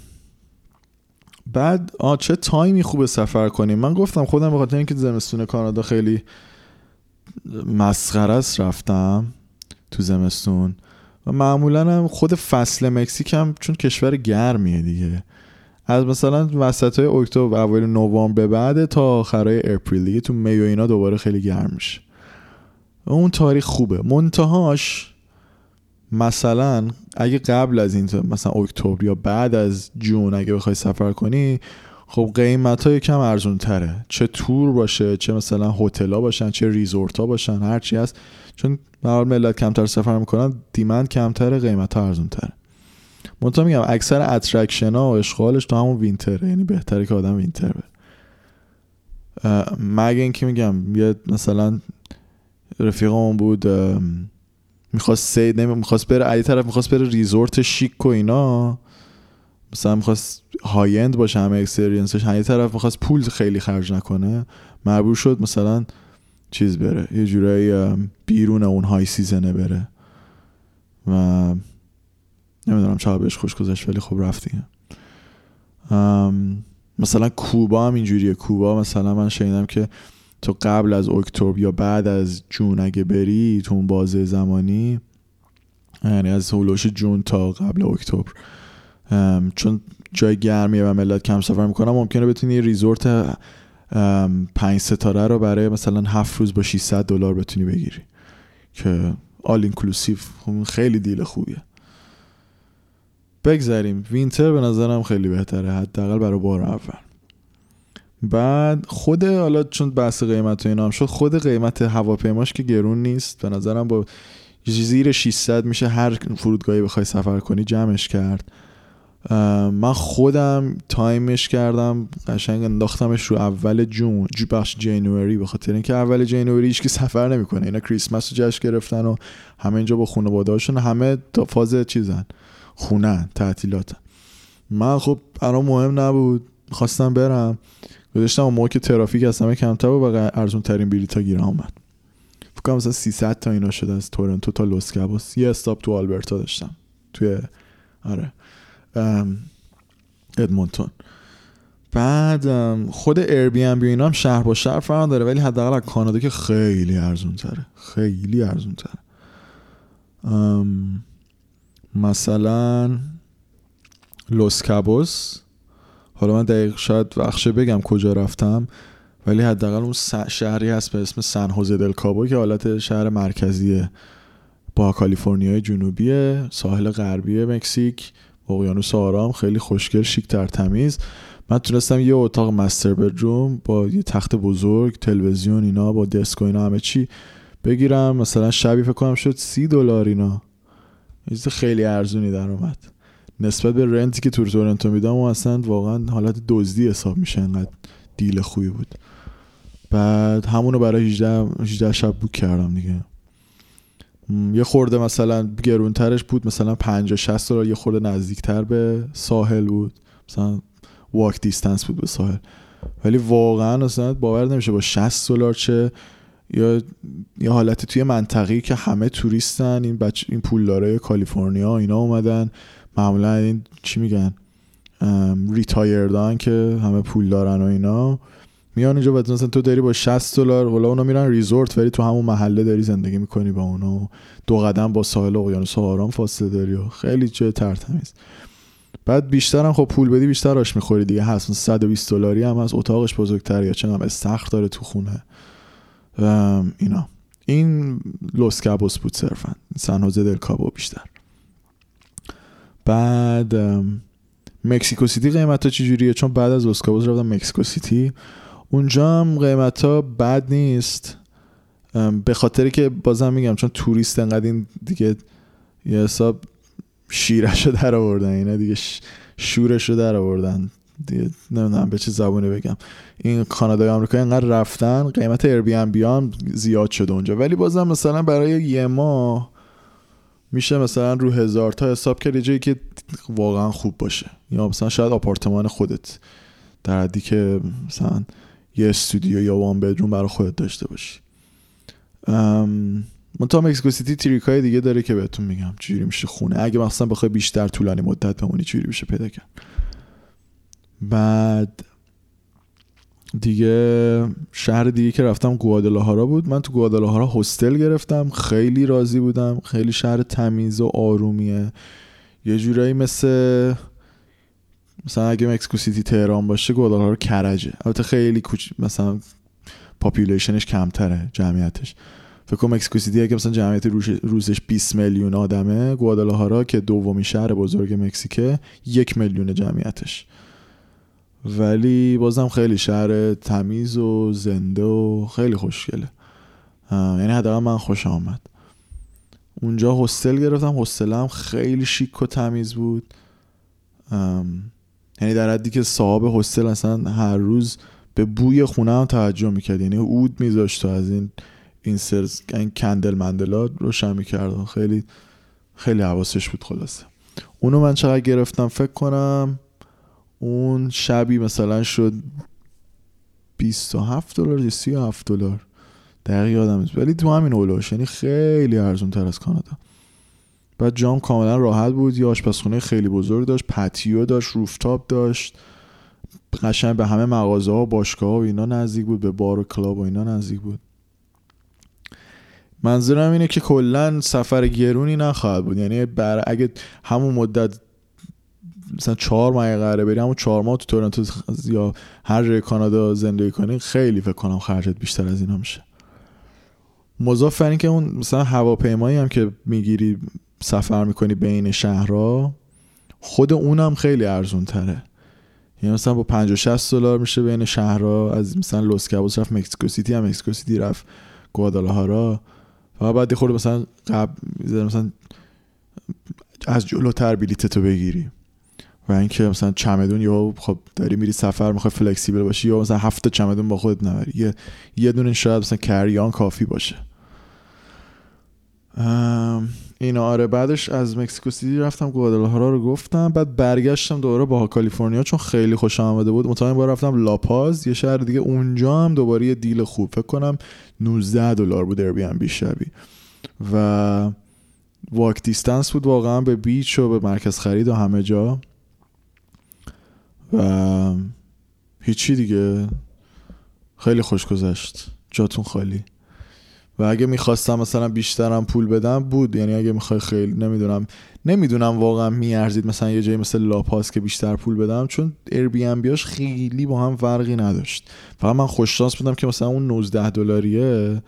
بعد آ چه تایمی خوبه سفر کنیم؟ من گفتم خودم به خاطر اینکه زمستون کانادا خیلی مسخره است رفتم تو زمستون و معمولا هم خود فصل مکزیک هم چون کشور گرمیه دیگه. از مثلا وسط های اکتبر اول نوامبر به بعد تا آخرای اپریل دیگه تو می و اینا دوباره خیلی گرم میشه. اون تاریخ خوبه. منتهاش مثلا اگه قبل از این مثلا اکتبر یا بعد از June اگه بخوای سفر کنی خب قیمت های کم ارزون تره چه تور باشه چه مثلا هتل باشن چه resort ها باشن هرچی هست. چون حال ملت کمتر سفر می‌کنن demand کمتر قیمت ها ارزون تره منتها میگم اکثر attraction ها و آشغالش تو همون winter ه یعنی بهتره که آدم winter بره. مگه اینکه میگم یه مثلا رفیقمون بود می‌خواست سید می‌خواست بره علی طرف می‌خواست بره ریزورت شیک و اینا. مثلا می‌خواست های اند باشه همه اکسپریانسش یه طرف می‌خواست پول خیلی خرج نکنه. مجبور شد مثلا چیز بره یه جورایی بیرون اون های سیزنه بره. و نمی‌دونم چرا بهش خوش گذشت ولی خب رفت مثلا کوبا هم اینجوریه. کوبا مثلا من شنیدم که تو قبل از اکتبر یا بعد از June اگه بری تو اون بازه زمانی یعنی از هولوش June تا قبل اکتبر. چون جای گرمیه و ملت کم سفر می‌کنن ممکنه بتونی resort پنج ستاره رو برای مثلا هفت روز با 600 دلار بتونی بگیری. که all inclusive خیلی deal خوبیه. بگذریم. winter به نظرم خیلی بهتره حداقل برای بار اول. بعد خود حالا چون بحث قیمت و اینا هم شد خود قیمت هواپیماش که گرون نیست. به نظرم با زیر 600 میشه هر فرودگاهی بخوای سفر کنی جمعش کرد. من خودم تایمش کردم قشنگ انداختمش رو اول جون جو بخش جنوری به خاطر اینکه اول جنوری هیچ سفر نمی‌کنه. اینا کریسمس رو جشن گرفتن و همه اینجا با خانواده‌هاشون همه فاز چیزن خونه تعطیلاتن. من خب برام مهم نبود خواستم برم. گذاشتم اون موقع که ترافیک از همه کمتر و ارزون ترین بلیطا گیرم اومد. فکر کنم مثلا 300 تا اینا شده از تورنتو تا Los Cabos یه stop تو آلبرتا داشتم. توی آره. ادمونتون. بعد خود Airbnb اینا هم شهر با شهر فرق داره ولی حداقل از کانادا که خیلی ارزون تره خیلی ارزون تره مثلا لوس کابوس حالا من دقیق شاید وقشه بگم کجا رفتم ولی حداقل اون شهری هست به اسم سن هوزه دل کابو که حالت شهر مرکزی با کالیفرنیا جنوبی ساحل غربی مکزیک اقیانوس آرام خیلی خوشگل شیک تر تمیز. من تونستم یه اتاق مستر بدروم با یه تخت بزرگ تلویزیون اینا با دسک و اینا همه چی بگیرم. مثلا شبی فکر کنم شد سی دلار اینا. چیز خیلی ارزونی در اومد. نسبت به رنتی که تور تورنتو میدم و اصلا واقعا حالت دزدی حساب میشه انقدر دیل خوبی بود. بعد همونو برای 18 18 شب بوک کردم دیگه. یه خورده مثلا گرونترش بود مثلا 50 60 دلار یه خورده نزدیکتر به ساحل بود. مثلا واک دیستنس بود به ساحل. ولی واقعا اصلا باور نمیشه با 60 دلار چه یا یه حالت توی منطقی که همه توریستن این بچه این پولدارای کالیفرنیا اینا اومدن. معمولا این چی میگن؟ ریتایردان که همه پول دارن و اینا. میان اینجا بعد مثلا تو داری با 60 دلار حالا اونا میرن ریزورت ولی تو همون محله داری زندگی می‌کنی با اونا دو قدم با ساحل اقیانوس آرام فاصله داری و خیلی جای ترتمیز. بعد بیشتر هم خب پول بدی بیشتر آش می‌خوری دیگه. هست 120 دلاری هم از اتاقش بزرگتر یا چه استخر داره تو خونه. اینا. این لوس کابوس بود صرفا. سنوزه دل کابو بیشتر. بعد مکسیکو سیتی قیمت ها چجوریه؟ چون بعد از لوس کابوس رفتم مکسیکو سیتی. اونجا هم قیمت ها بد نیست. به خاطر که بازم میگم چون توریست انقدر این دیگه یه حساب شیرش رو در آوردن اینا دیگه شورش رو در آوردن. دیگه نمی‌دونم به چه زبونه بگم. این کانادای آمریکا اینقدر رفتن قیمت ایر بی ام زیاد شده اونجا. ولی بازم مثلا برای یه ماه میشه مثلا رو هزار تا حساب کرد جایی که واقعا خوب باشه. یا مثلا شاید آپارتمان خودت. در حدی که مثلا یه استودیو یا وان بدروم برای خودت داشته باشی. تا مکسیکو سیتی تریکای دیگه داره که بهتون میگم. چجوری میشه خونه؟ اگه مثلا بخوای بیشتر طولانی مدت بمونی چجوری میشه پیدا کرد؟ بعد دیگه شهر دیگه که رفتم گوادلاهارا بود. من تو گوادلاهارا هستل گرفتم. خیلی راضی بودم. خیلی شهر تمیز و آرومیه. یه جورایی مثل مثلا اگه مکسیکو سیتی تهران باشه گوادالاهارا کرجه. البته خیلی کوچ مثلا پاپولیشنش کمتره جمعیتش. فکر کنم مکسیکو اگه مثلا جمعیت روزش 20 میلیون آدمه گوادالاهارا که دومی شهر بزرگ مکزیکه یک میلیون جمعیتش. ولی بازم خیلی شهر تمیز و زنده و خیلی خوشگله. یعنی حداقل من خوش آمد اونجا هستل گرفتم. هستل هم خیلی شیک و تمیز بود. یعنی در حدی که صاحب هستل اصلا هر روز به بوی خونه هم توجه می‌کرد. یعنی اود میذاشت و از این این سرز این کندل مندلات روشن می‌کرد خیلی خیلی حواسش بود خلاصه. اونو من چقدر گرفتم فکر کنم اون شبی مثلا شد 27 دلار یا 37 دلار. دقیق یادم نیست. ولی تو همین اولوش یعنی خیلی ارزون تر از کانادا. بعد جام کاملا راحت بود. یه آشپزخونه خیلی بزرگ داشت. پتیو داشت. روفتاپ داشت. قشنگ به همه مغازه ها و باشگاه ها و اینا نزدیک بود. به بار و کلاب و اینا نزدیک بود. منظورم اینه که کلا سفر گرونی نخواهد بود. یعنی بر اگه همون مدت مثلا چهار ماه قراره بری همون چهار ماه تو تورنتو یا هر جای کانادا زندگی کنی خیلی فکر کنم خرجت بیشتر از اینا میشه. مضاف بر که اون مثلا هواپیمایی هم که می‌گیری سفر می‌کنی بین شهرها خود اونم خیلی ارزون تره یعنی مثلا با 50 60 دلار میشه بین شهرها از مثلا Los Cabos رفت مکسیکو سیتی از مکسیکو سیتی رفت گوادالاهارا. و بعد خورده مثلا قبل مثلا از جلوتر بلیت تو بگیری. و اینکه مثلا چمدون یا خب داری میری سفر می‌خوای flexible باشی یا مثلا هفت چمدون با خودت نبری. یه یه دونه شاید مثلا carry-on کافی باشه. اینا آره بعدش از مکسیکو سیتی رفتم گوادالاهارا رو گفتم بعد برگشتم دوباره با کالیفرنیا چون خیلی خوشم آمده بود. مطمئن بار رفتم لاپاز یه شهر دیگه اونجا هم دوباره یه deal خوب. فکر کنم 19 دلار بود bnb شبی. و walk distance بود واقعا به beach و به مرکز خرید و همه جا. و هیچی دیگه. خیلی خوش گذشت. جاتون خالی. و اگه می‌خواستم مثلا بیشترم پول بدم بود. یعنی اگه می‌خوای خیلی نمی‌دونم نمی‌دونم واقعا میارزید مثلا یه جایی مثل لاپاس که بیشتر پول بدم چون ایر بی ام بیاش خیلی با هم فرقی نداشت. فقط من خوششانس بودم که مثلا اون 19 دلاریه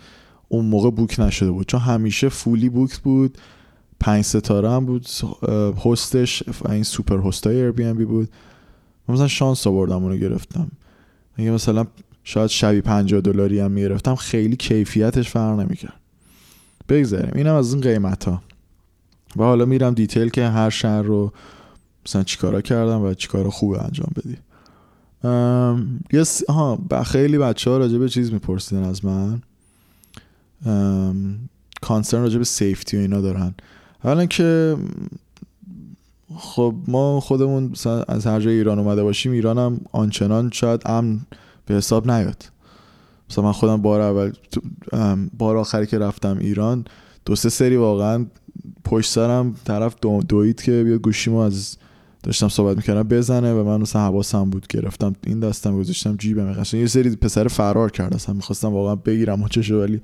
اون موقع بوک نشده بود. چون همیشه فولی بوک بود پنج ستاره هم بود هاستش این super host ای Airbnb بود. مثلا شانس آوردم اونو گرفتم. اگه مثلا شاید شبی 50 دلاری هم می‌گرفتم خیلی کیفیتش فرق نمی‌کرد. بگذاریم. اینم از این قیمت ها و حالا میرم detail که هر شهر رو مثلا چیکارا کردم و چیکارا خوب انجام بدی. یه ها خیلی بچه ها راجع به چیز میپرسیدن از من. کانسرن راجع به سیفتی و اینا دارن. حالا که خب ما خودمون از هر جای ایران اومده باشیم ایران هم آنچنان شاید امن به حساب نیاد. مثلا من خودم بار اول بار آخری که رفتم ایران دو سه سری واقعا پشت سرم طرف دو دوید که بیاد گوشیمو از داشتم صحبت می‌کردم بزنه و من مثلا حواسم بود گرفتم این دستم گذاشتم جیبم یه سری پسر فرار کرد اصلا می‌خواستم واقعا بگیرم و چه ولی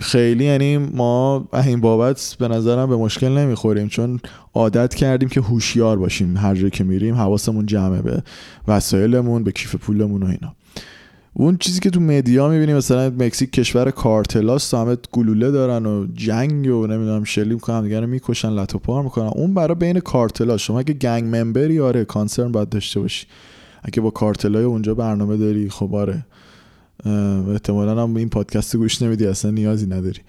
خیلی یعنی ما این بابت به نظرم به مشکل نمی‌خوریم چون عادت کردیم که هوشیار باشیم هر جایی که میریم حواسمون جمعه به وسایلمون به کیف پولمون و اینا. اون چیزی که تو مدیا می‌بینیم مثلا مکزیک کشور کارتلاست همه گلوله دارن و جنگ و نمی‌دونم شلی می‌کنن دیگه می‌کشن لتو پار می‌کنن. اون برای بین کارتلا شما اگه گنگ ممبری آره کانسرن باید داشته باشی. اگه با کارتلای اونجا برنامه داری خب آره. احتمالا هم این پادکست گوش نمیدی اصلا نیازی نداری.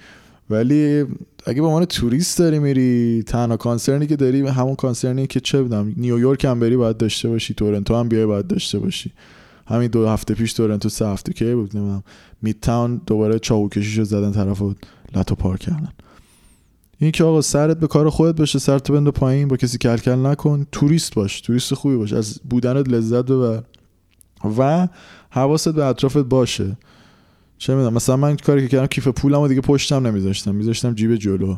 ولی اگه به عنوان توریست داری میری تنها کانسرنی که داری همون کانسرنی که چه بدم نیویورک هم بری باید داشته باشی تورنتو هم بیای باید داشته باشی. همین دو هفته پیش تورنتو سه هفته که بود؟ نمی‌دونم. میت تاون دوباره چاوکشیشو زدن طرف لاتو پارک کردن. این که آقا سرت به کار خودت باشه سرت بند پایین با کسی کلکل نکن. توریست باش توریست خوبی باش. از بودنت لذت ببر. و حواست به اطرافت باشه. چه می‌دونم مثلا من کاری که کردم کیف پولمو دیگه پشتم نمیذاشتم میذاشتم جیب جلو.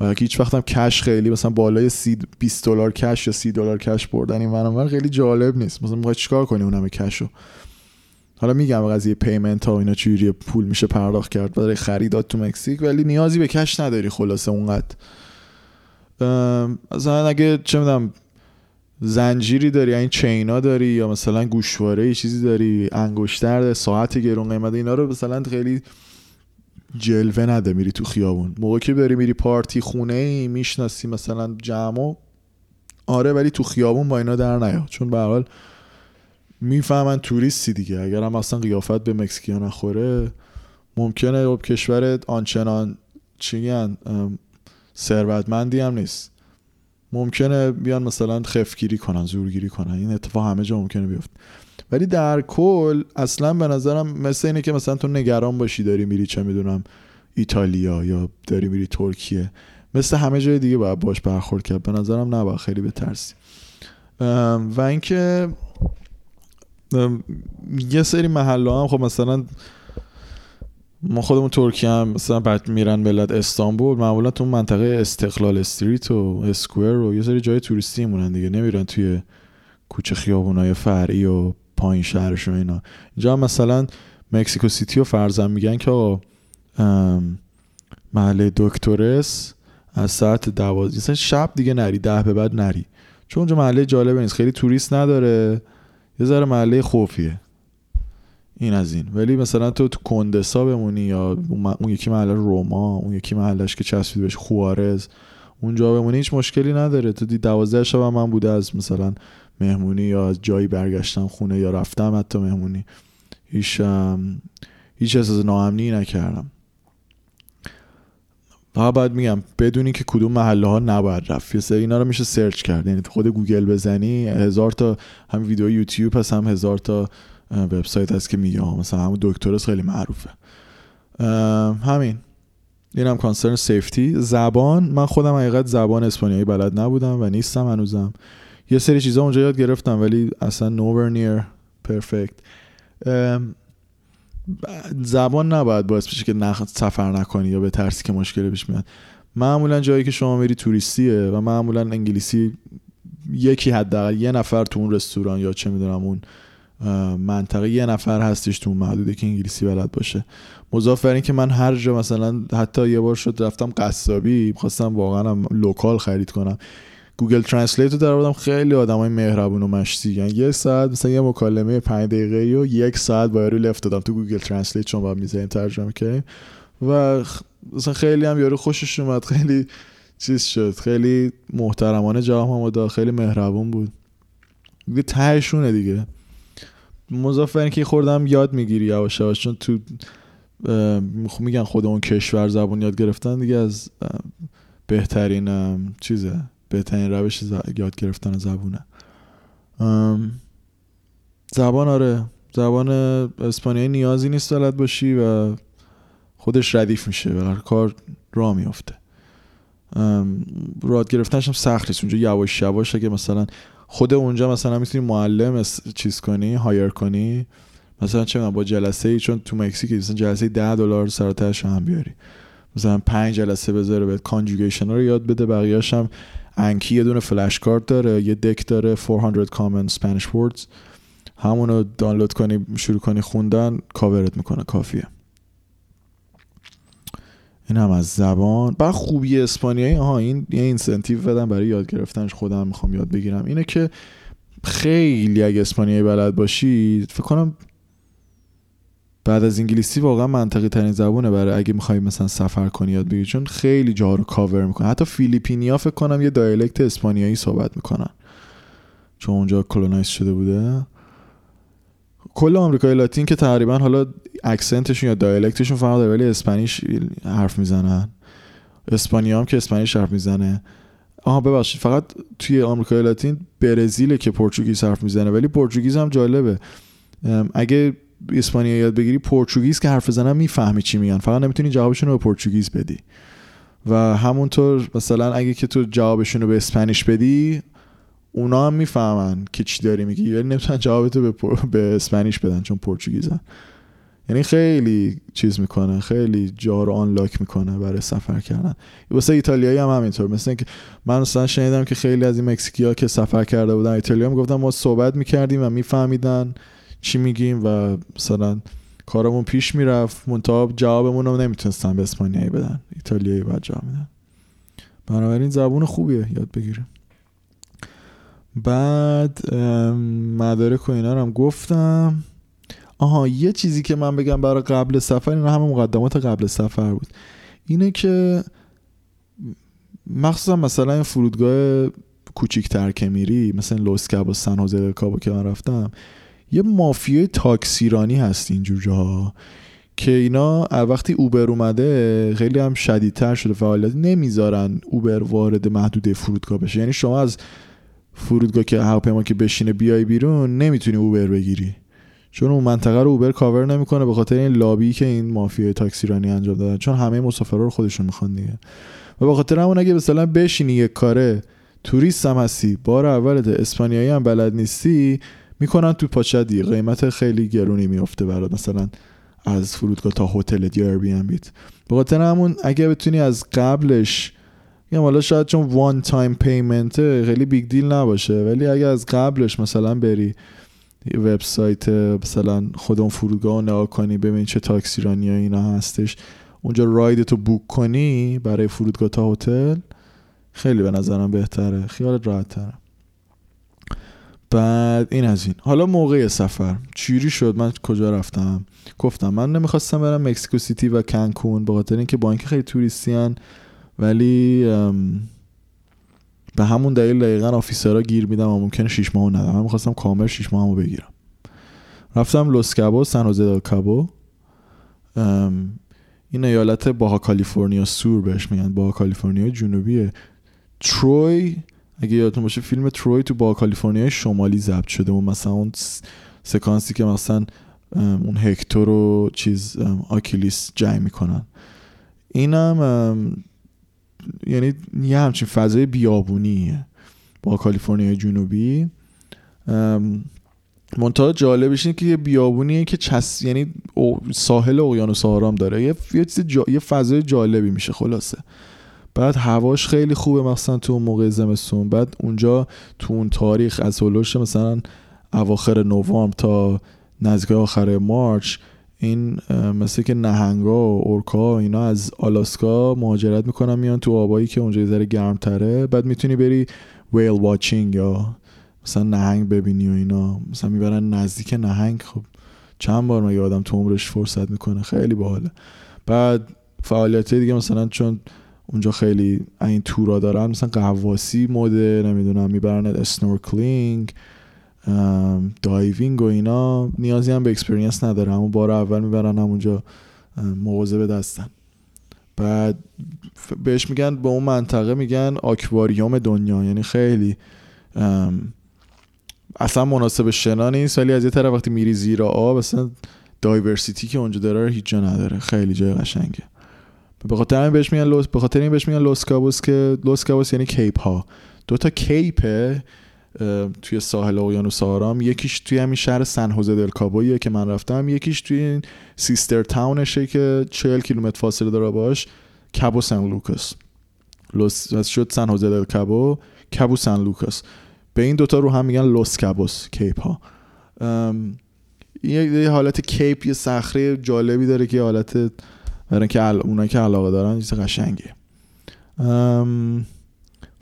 و هیچ وقتم کش خیلی مثلا بالای 20 دلار کش یا 30 دلار کش بردن این من خیلی جالب نیست. مثلا می‌خوای چیکار کنی اونم کشو؟ حالا میگم قضیه پیمنت ها و اینا چجوری پول میشه پرداخت کرد برای خریدات تو مکزیک ولی نیازی به کش نداری خلاصه اونقدر. مثلا اگه چه می‌دونم زنجیری داری این چینا داری یا مثلا گوشواره چیزی داری انگشتر ساعت گرون قیمت اینا رو مثلا خیلی جلوه نده میری تو خیابون. موقع که بری میری پارتی خونه ای می‌شناسی مثلا جمع آره ولی تو خیابون با اینا در نیاد چون به حال می‌فهمن توریستی دیگه. اگر هم اصلا قیافت به مکزیکیا نخوره ممکنه کشورت آنچنان چی ثروتمندی هم نیست. ممکنه بیان مثلا خفگیری کنن زورگیری کنن. این اتفاق همه جا ممکنه بیفته. ولی در کل اصلا به نظرم مثل اینه که مثلا تو نگران باشی داری میری چه می‌دونم ایتالیا یا داری میری ترکیه. مثل همه جای دیگه باید باش برخورد کرد. به نظرم نباید خیلی بترسی و اینکه یه سری محله هم خب مثلا ما خودمون ترکیه هم مثلا بعد میرن بلد استانبول معمولا تو منطقه استقلال استریت و اسکوئر و یه سری جای توریستی مونن دیگه. نمیرن توی کوچه خیابونای فرعی و پایین شهرش و اینا. اینجا مثلا مکسیکو سیتی و فرزن میگن که محله دکترس از ساعت دوازده شب دیگه نری ده به بعد نری. چون اونجا محله جالبه نیست خیلی توریست نداره. یه ذره محله خوفیه. این از این. ولی مثلا تو تو کندزا بمونی یا اون یکی محل روما اون یکی محلش که چسبید بهش خوارز اونجا بمونی هیچ مشکلی نداره. تو دی دوازده شب من بوده از مثلا مهمونی یا از جایی برگشتم خونه یا رفتم حتی مهمونی. هیچ هیچ احساس ناامنی نکردم. فقط باید میگم بدونی که کدوم محله ها نباید رفت. یه سری اینا رو میشه سرچ کرد. یعنی خود گوگل بزنی هزار تا هم ویدیو یوتیوب هست هم هزار تا وبسایت هست که میگه مثلا همون دکتر خیلی معروفه. همین. این هم کانسرن سیفتی زبان من خودم حقیقت زبان اسپانیایی بلد نبودم و نیستم هنوزم. یه سری چیزا اونجا یاد گرفتم ولی اصلا nowhere near perfect. زبان نباید باعث بشه که نخ... سفر نکنی یا به ترسی که مشکلی پیش میاد. معمولا جایی که شما میری توریستیه و معمولا انگلیسی یکی حداقل یه نفر تو اون رستوران یا چه می‌دونم اون منطقه یه نفر هستش تو محدوده که انگلیسی بلد باشه. مضاف بر که من هر جا مثلا حتی یه بار شد رفتم قصابی خواستم واقعا local خرید کنم. Google Translate رو در آوردم خیلی آدمای مهربون و مشتی یعنی یه ساعت مثلا یه مکالمه 5 دقیقه و یک ساعت با یارو لفت دادم تو Google Translate چون با می‌زنیم ترجمه کردیم و مثلا خیلی هم یارو خوشش اومد. خیلی چیز شد. خیلی محترمانه جواب هم داد. خیلی مهربون بود. دیگه تهشونه دیگه. مضاف که خوردم یاد می‌گیری یواش یواش چون تو میگن خود اون کشور زبون یاد گرفتن دیگه از بهترین چیزه بهترین روش یاد گرفتن زبونه. زبان آره زبان اسپانیایی نیازی نیست بلد باشی و خودش ردیف میشه و کار را میافته. یاد گرفتنش هم سخت نیست. اونجا یواش یواش اگه مثلا خود اونجا مثلا می‌تونی معلم چیز کنی hire کنی. مثلا چه با جلسه ای چون تو مکزیک مثلا جلسه 10 دلار سر هم بیاری. مثلا پنج جلسه بذاره به conjugation رو یاد بده بقیه‌اش هم Anki یه دونه flash card داره یه deck داره 400 common Spanish words. همونو دانلود کنی شروع کنی خوندن کاورت می‌کنه کافیه. این هم از زبان. بعد خوبی اسپانیایی ها این یه incentive بدم برای یاد گرفتنش خودم می‌خوام یاد بگیرم. اینه که خیلی اگه اسپانیایی بلد باشی فکر کنم بعد از انگلیسی واقعا منطقی ترین زبونه برای اگه می‌خوای مثلا سفر کنی یاد بگیری. چون خیلی جا رو کاور می‌کنه حتی فیلیپینیا فکر کنم یه dialect اسپانیایی صحبت می‌کنن. چون اونجا colonize شده بوده. کل آمریکای لاتین که تقریبا حالا اکسنتشون یا دایلکتشون فرق داره ولی اسپانیش حرف می‌زنن. اسپانیا هم که اسپانیش حرف می‌زنه. آها ببخشید فقط توی آمریکای لاتین برزیل که پرتغیز حرف می‌زنه ولی پرتغیز هم جالبه. اگه اسپانیا یاد بگیری پرتغیز که حرف بزنن می‌فهمی چی میگن. فقط نمی‌تونی جوابشون رو به پرتغیز بدی. و همونطور مثلا اگه که تو جوابشون رو به اسپانیش بدی اونا هم می‌فهمن که چی داری میگی یعنی نمی‌تونن جوابتو به, به اسپانیش بدن چون پرتغیزن. یعنی خیلی چیز می‌کنه خیلی جا رو آنلاک می‌کنه برای سفر کردن. واسه ایتالیایی هم همینطور. مثل اینکه من مثلا شنیدم که خیلی از این مکزیکی ها که سفر کرده بودن ایتالیا هم گفتم ما صحبت می‌کردیم و میفهمیدن چی میگیم و مثلا کارمون پیش می‌رفت. منتها جوابمون رو نمی‌تونستن به اسپانیایی بدن. ایتالیایی باید جواب میدن. بنابراین زبون خوبیه یاد بگیریم. بعد مدارک و اینا رو هم گفتم. آها یه چیزی که من بگم برای قبل سفر این همه مقدمات قبل سفر بود. اینه که مخصوصا مثلا این فرودگاه کوچیکتر که میری مثلا لوسکاب و سن هوزه کابو که من رفتم یه مافیای تاکسیرانی هست اینجور جاها که اینا وقتی اوبر اومده خیلی هم شدیدتر شده فعالیت نمی‌ذارن اوبر وارد محدوده فرودگاه بشه. یعنی شما از فرودگاه که هواپیما که بشینه بیای بیرون نمی‌تونی اوبر بگیری. چون اون منطقه رو اوبر کاور نمی‌کنه به خاطر این لابی که این مافیای تاکسیرانی انجام دادن. چون همه مسافرا رو خودشون می‌خوان دیگه. و به خاطر همون اگه مثلا بشینی یک کاره توریست هم هستی بار اولت اسپانیایی هم بلد نیستی می‌کنن تو پاچدی. قیمت خیلی گرونی میفته برات مثلا از فرودگاه تا هتل یا بی ام بیت به خاطر همون اگه بتونی از قبلش یا حالا شاید چون one time payment خیلی big deal نباشه ولی اگه از قبلش مثلا بری وبسایت مثلا خود اون فرودگاه نگاه کنی ببین چه تاکسی رانی اینا هستش اونجا ride تو book کنی برای فرودگاه تا هتل خیلی به نظرم بهتره خیالت راحت تره بعد این از این. حالا موقع سفر. چی شد؟ من کجا رفتم؟ گفتم من نمی‌خواستم برم مکسیکو سیتی و کنکون به خاطر اینکه با اینکه خیلی توریستی ولی به همون دلیل دقیقا آفیسرها گیر میدم و ممکنه 6 ماه ندم. من می‌خواستم کامل 6 ماه بگیرم. رفتم لوس کابو سن هوزه کابو این ایالت باها کالیفرنیا سور بهش میگن. باها کالیفرنیا جنوبیه. تروی اگه یادتون باشه فیلم تروی تو با کالیفرنیا شمالی ضبط شده و مثلا اون سکانسی که مثلا اون هکتور و چیز آکیلیس جای می‌کنن. اینم یعنی یه همچین فضای بیابونیه با کالیفرنیا جنوبی. منتها جالبش اینه که یه بیابونیه که چس یعنی ساحل اقیانوس آرام داره. یه یه, یه فضای جالبی میشه خلاصه. بعد هواش خیلی خوبه مثلا تو اون موقع زمستون. بعد اونجا تو اون تاریخ از هلوش مثلا اواخر نوامبر تا نزدیک آخر مارچ این مثل که نهنگا و اورکا اینا از آلاسکا مهاجرت می‌کنن میان تو آبایی که اونجا یه ذره گرمتره. بعد می‌تونی بری whale watching یا مثلا نهنگ ببینی و اینا. مثلا می‌برن نزدیک نهنگ. خب چند بار مگه آدم تو عمرش فرصت می‌کنه؟ خیلی باحاله. بعد فعالیت دیگه مثلا چون اونجا خیلی این تورا دارن مثلا غواصی بوده نمی‌دونم می‌برن snorkeling diving و اینا نیازی هم به experience نداره همون بار اول می‌برن همونجا به دستن. بعد بهش میگن به اون منطقه میگن آکواریوم دنیا. یعنی خیلی اصلا مناسب شنا نیست ولی از یه طرف وقتی میری زیر آب اصلا diversity که اونجا داره هیچ جا نداره. خیلی جای قشنگه. به خاطر این بهش میگن لوس به خاطر این بهش میگن لوس کابوس که لوس کابوس یعنی cape ها دو تا cape ه توی ساحل اقیانوس آرام یکیش توی همین شهر سن هوزه دل که من رفتم یکیش توی این sister town شه که 40 کیلومتر فاصله داره باش کابو سن لوکاس. لوس شد سن هوزه دل کابو کابو سن لوکاس. به این دوتا رو هم میگن لوس کابوس cape ها یه حالت کیپ یه صخره جالبی داره که حالت برای که اونایی که علاقه دارن چیز قشنگه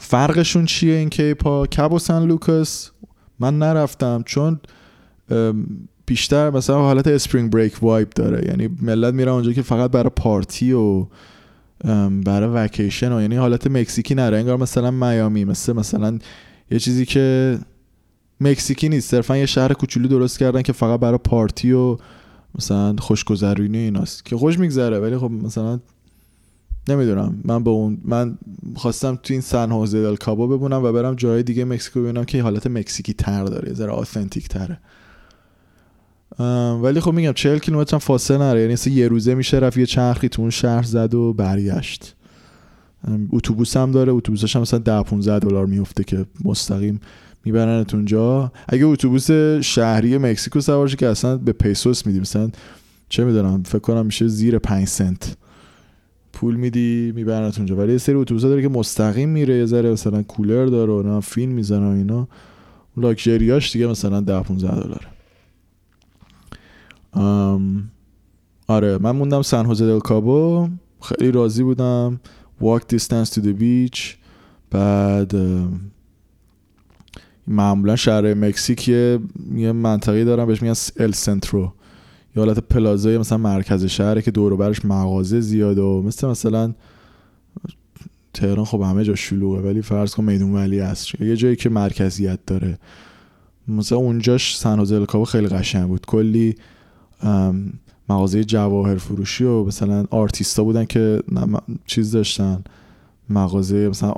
فرقشون چیه این cape ها کابو سن لوکاس؟ من نرفتم چون بیشتر مثلا حالت spring break vibe داره. یعنی ملت میرن اونجا که فقط برای پارتی و برای وکیشن و یعنی حالت مکزیکی نداره. انگار مثلا میامی مثل مثلا یه چیزی که مکزیکی نیست. صرفا یه شهر کوچولو درست کردن که فقط برای پارتی و مثلا خوشگذرونی ایناست. که خوش میگذره ولی خب مثلا نمی‌دونم. من با اون من خواستم تو این سن هوزه دل کابو ببونم و برم جای دیگه مکزیکو ببینم که حالت مکزیکی تر داره. ذره آثنتیک تره. ولی خب میگم 40 کیلومتر فاصله نره. یعنی یه روزه میشه رفت یه چرخی تو اون شهر زد و برگشت. اتوبوس هم داره. اتوبوسش هم مثلا 10 15 دلار میفته که مستقیم میبرنت اونجا. اگه اتوبوس شهری مکزیکو سوار که اصلا به پیسوس میدیم. مثلا چه می‌دونم فکر کنم میشه زیر 5 سنت. پول میدی میبرنت اونجا. ولی یه سری اتوبوس داره که مستقیم میره یه ذره مثلا کولر داره و نه فیلم می‌زنه و اینا. لاکچریاش دیگه مثلا 10 15 دلاره. آره من موندم سن هوزه دل کابو. خیلی راضی بودم. Walk distance to the beach. بعد معمولا شهر مکزیک یه منطقه دارن بهش میگن ال سنترو یا حالت پلازای مثلا مرکز شهره که دور برش مغازه زیاده و مثل مثلا تهران خب همه جا شلوغه ولی فرض کن میدون ولی هست. یه جایی که مرکزیت داره. مثلا اونجاش سن خیلی قشنگ بود. کلی مغازه جواهر فروشی و مثلا آرتیستا بودن که چیز داشتن. مغازه مثلا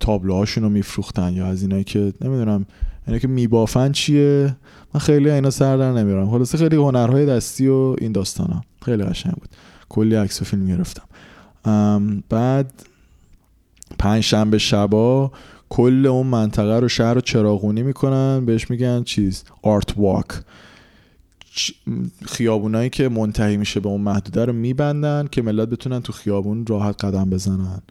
تابلوهاشون رو میفروختن یا از اینایی که نمی‌دونم اینا که میبافن چیه؟ من خیلی اینا سر در نمیارم. خلاصه خیلی هنرهای دستی و این داستانا. خیلی قشنگ بود. کلی عکس و فیلم گرفتم. بعد پنج شنبه شبا کل اون منطقه رو شهر رو چراغونی می‌کنن. بهش میگن چیز؟ آرت واک خیابونایی که منتهی میشه به اون محدوده رو میبندن که ملت بتونن تو خیابون راحت قدم بزنن.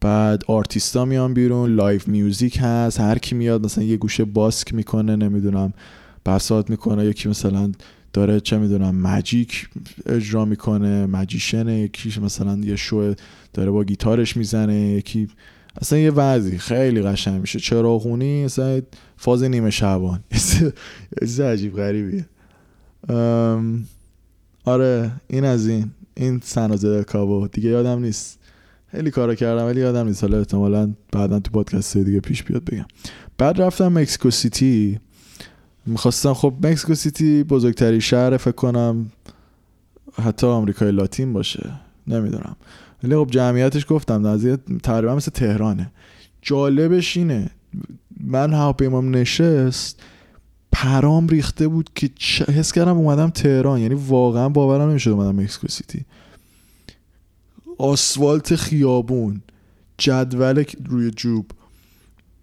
بعد آرتیستا میان بیرون live music هست هر کی میاد مثلا یه گوشه busk می‌کنه نمی‌دونم بساط می‌کنه یکی مثلا داره چه می‌دونم magic اجرا می‌کنه magician ه یکی مثلا یه شو داره با گیتارش می‌زنه یکی اصلا یه وضعی خیلی قشنگ میشه. چراغونی اصلا فاز نیمه شعبان چیز عجیب غریبیه. آره این از این. این سن هوزه کابو. دیگه یادم نیست. خیلی کارا کردم ولی یادم نیست. حالا احتمالا بعدا تو پادکست دیگه پیش بیاد بگم. بعد رفتم مکسیکو سیتی. می‌خواستم خب مکسیکو سیتی بزرگترین شهر فکر کنم حتی آمریکای لاتین باشه. نمی‌دونم. ولی خب جمعیتش گفتم نزدیک تقریبا مثل تهرانه. جالبش اینه من هواپیمام نشست پرام ریخته بود که حس کردم اومدم تهران. یعنی واقعا باورم نمی‌شد اومدم مکسیکو سیتی. آسفالت خیابون جدول روی جوب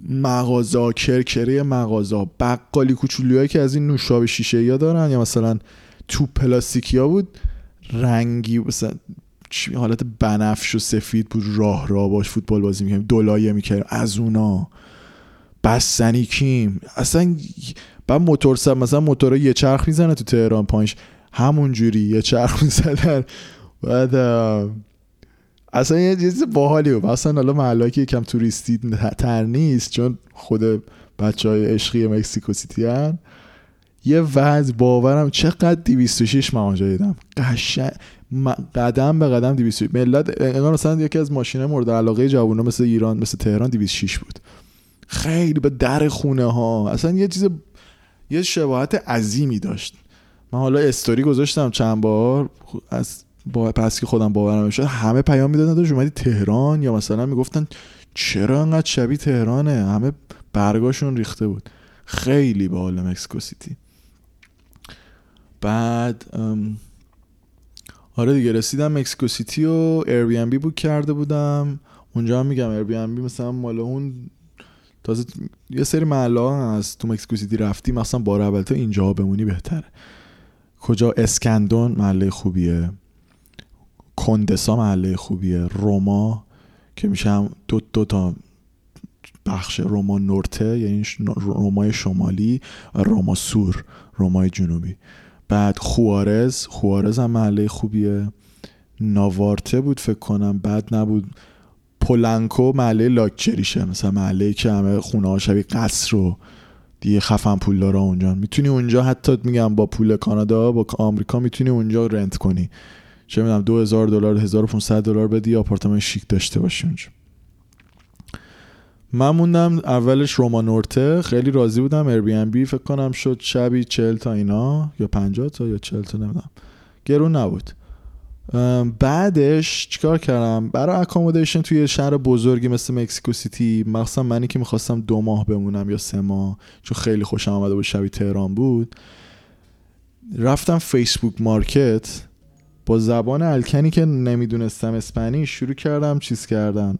مغازه کرکره مغازه بقالی کوچولیایی که از این نوشابه شیشه یا دارن یا مثلا تو پلاستیکی ها بود رنگی مثلا حالت بنفش و سفید بود راه راه باش فوتبال بازی می‌کنیم دولایه می‌کردیم از اونا. بستنی کیم. اصلا بعد موتور سب مثلا موتور یه چرخ می‌زنه تو تهران پایینش همون جوری یه چرخ می‌زنن بعد اصلا یه چیز باحالی بود. اصلا حالا محله که یکم توریستی تر نیست چون خود بچه های عشقی مکسیکو سیتی هن. یه وضع باورم چقدر 206 من آنجا دیدم. قشنگ قدم به قدم 206 ملت انگار مثلا یکی از ماشین مورد علاقه جوونا مثل ایران مثل تهران 206 بود. خیلی به در خونه ها اصلا یه چیز یه شباهت عظیمی داشت. من حالا استوری گذاشتم چند بار از بس که خودم باورم شد همه پیام می‌دادن داشت اومدی تهران؟ یا مثلا می‌گفتن چرا انقدر شبیه تهرانه؟ همه برگاشون ریخته بود. خیلی باحال مکسیکو سیتی. بعد آره دیگه رسیدم مکسیکو سیتی و Airbnb book کرده بودم. اونجا هم میگم Airbnb مثلا مال اون تازه یه سری محله هست. تو مکسیکو سیتی رفتی مثلا بار اول تو اینجا بمونی بهتره. کجا؟ اسکندون محله خوبیه. کندسا محله خوبیه. روما که میشه دو, دو تا بخش روما نورته یعنی رومای شمالی و روما سور رومای جنوبی. بعد خوارز خوارز هم محله خوبیه. ناوارته بود فکر کنم بعد نبود. پولنکو محله لاکچریشه مثلا محله که همه خونه ها شبیه قصر رو دیگه خفن پول داره اونجا. می‌تونی اونجا حتی میگم با پول کانادا با آمریکا می‌تونی اونجا رنت کنی. چه می‌دونم 2000 دلار 1500 دلار بدی آپارتمان شیک داشته باشی اونجا. من موندم اولش روما نورته خیلی راضی بودم. ایر بی ام بی فکر کنم شد شبی 40 تا اینا یا 50 تا یا 40 تا نمی‌دونم. گرون نبود. بعدش چیکار کردم؟ برای accommodation توی شهر بزرگی مثل مکسیکو سیتی مخصوصا منی که می‌خواستم دو ماه بمونم یا سه ماه چون خیلی خوشم آمده بود شبیه تهران بود. رفتم Facebook Market با زبان الکنی که نمی‌دونستم Spanish شروع کردم چیز کردن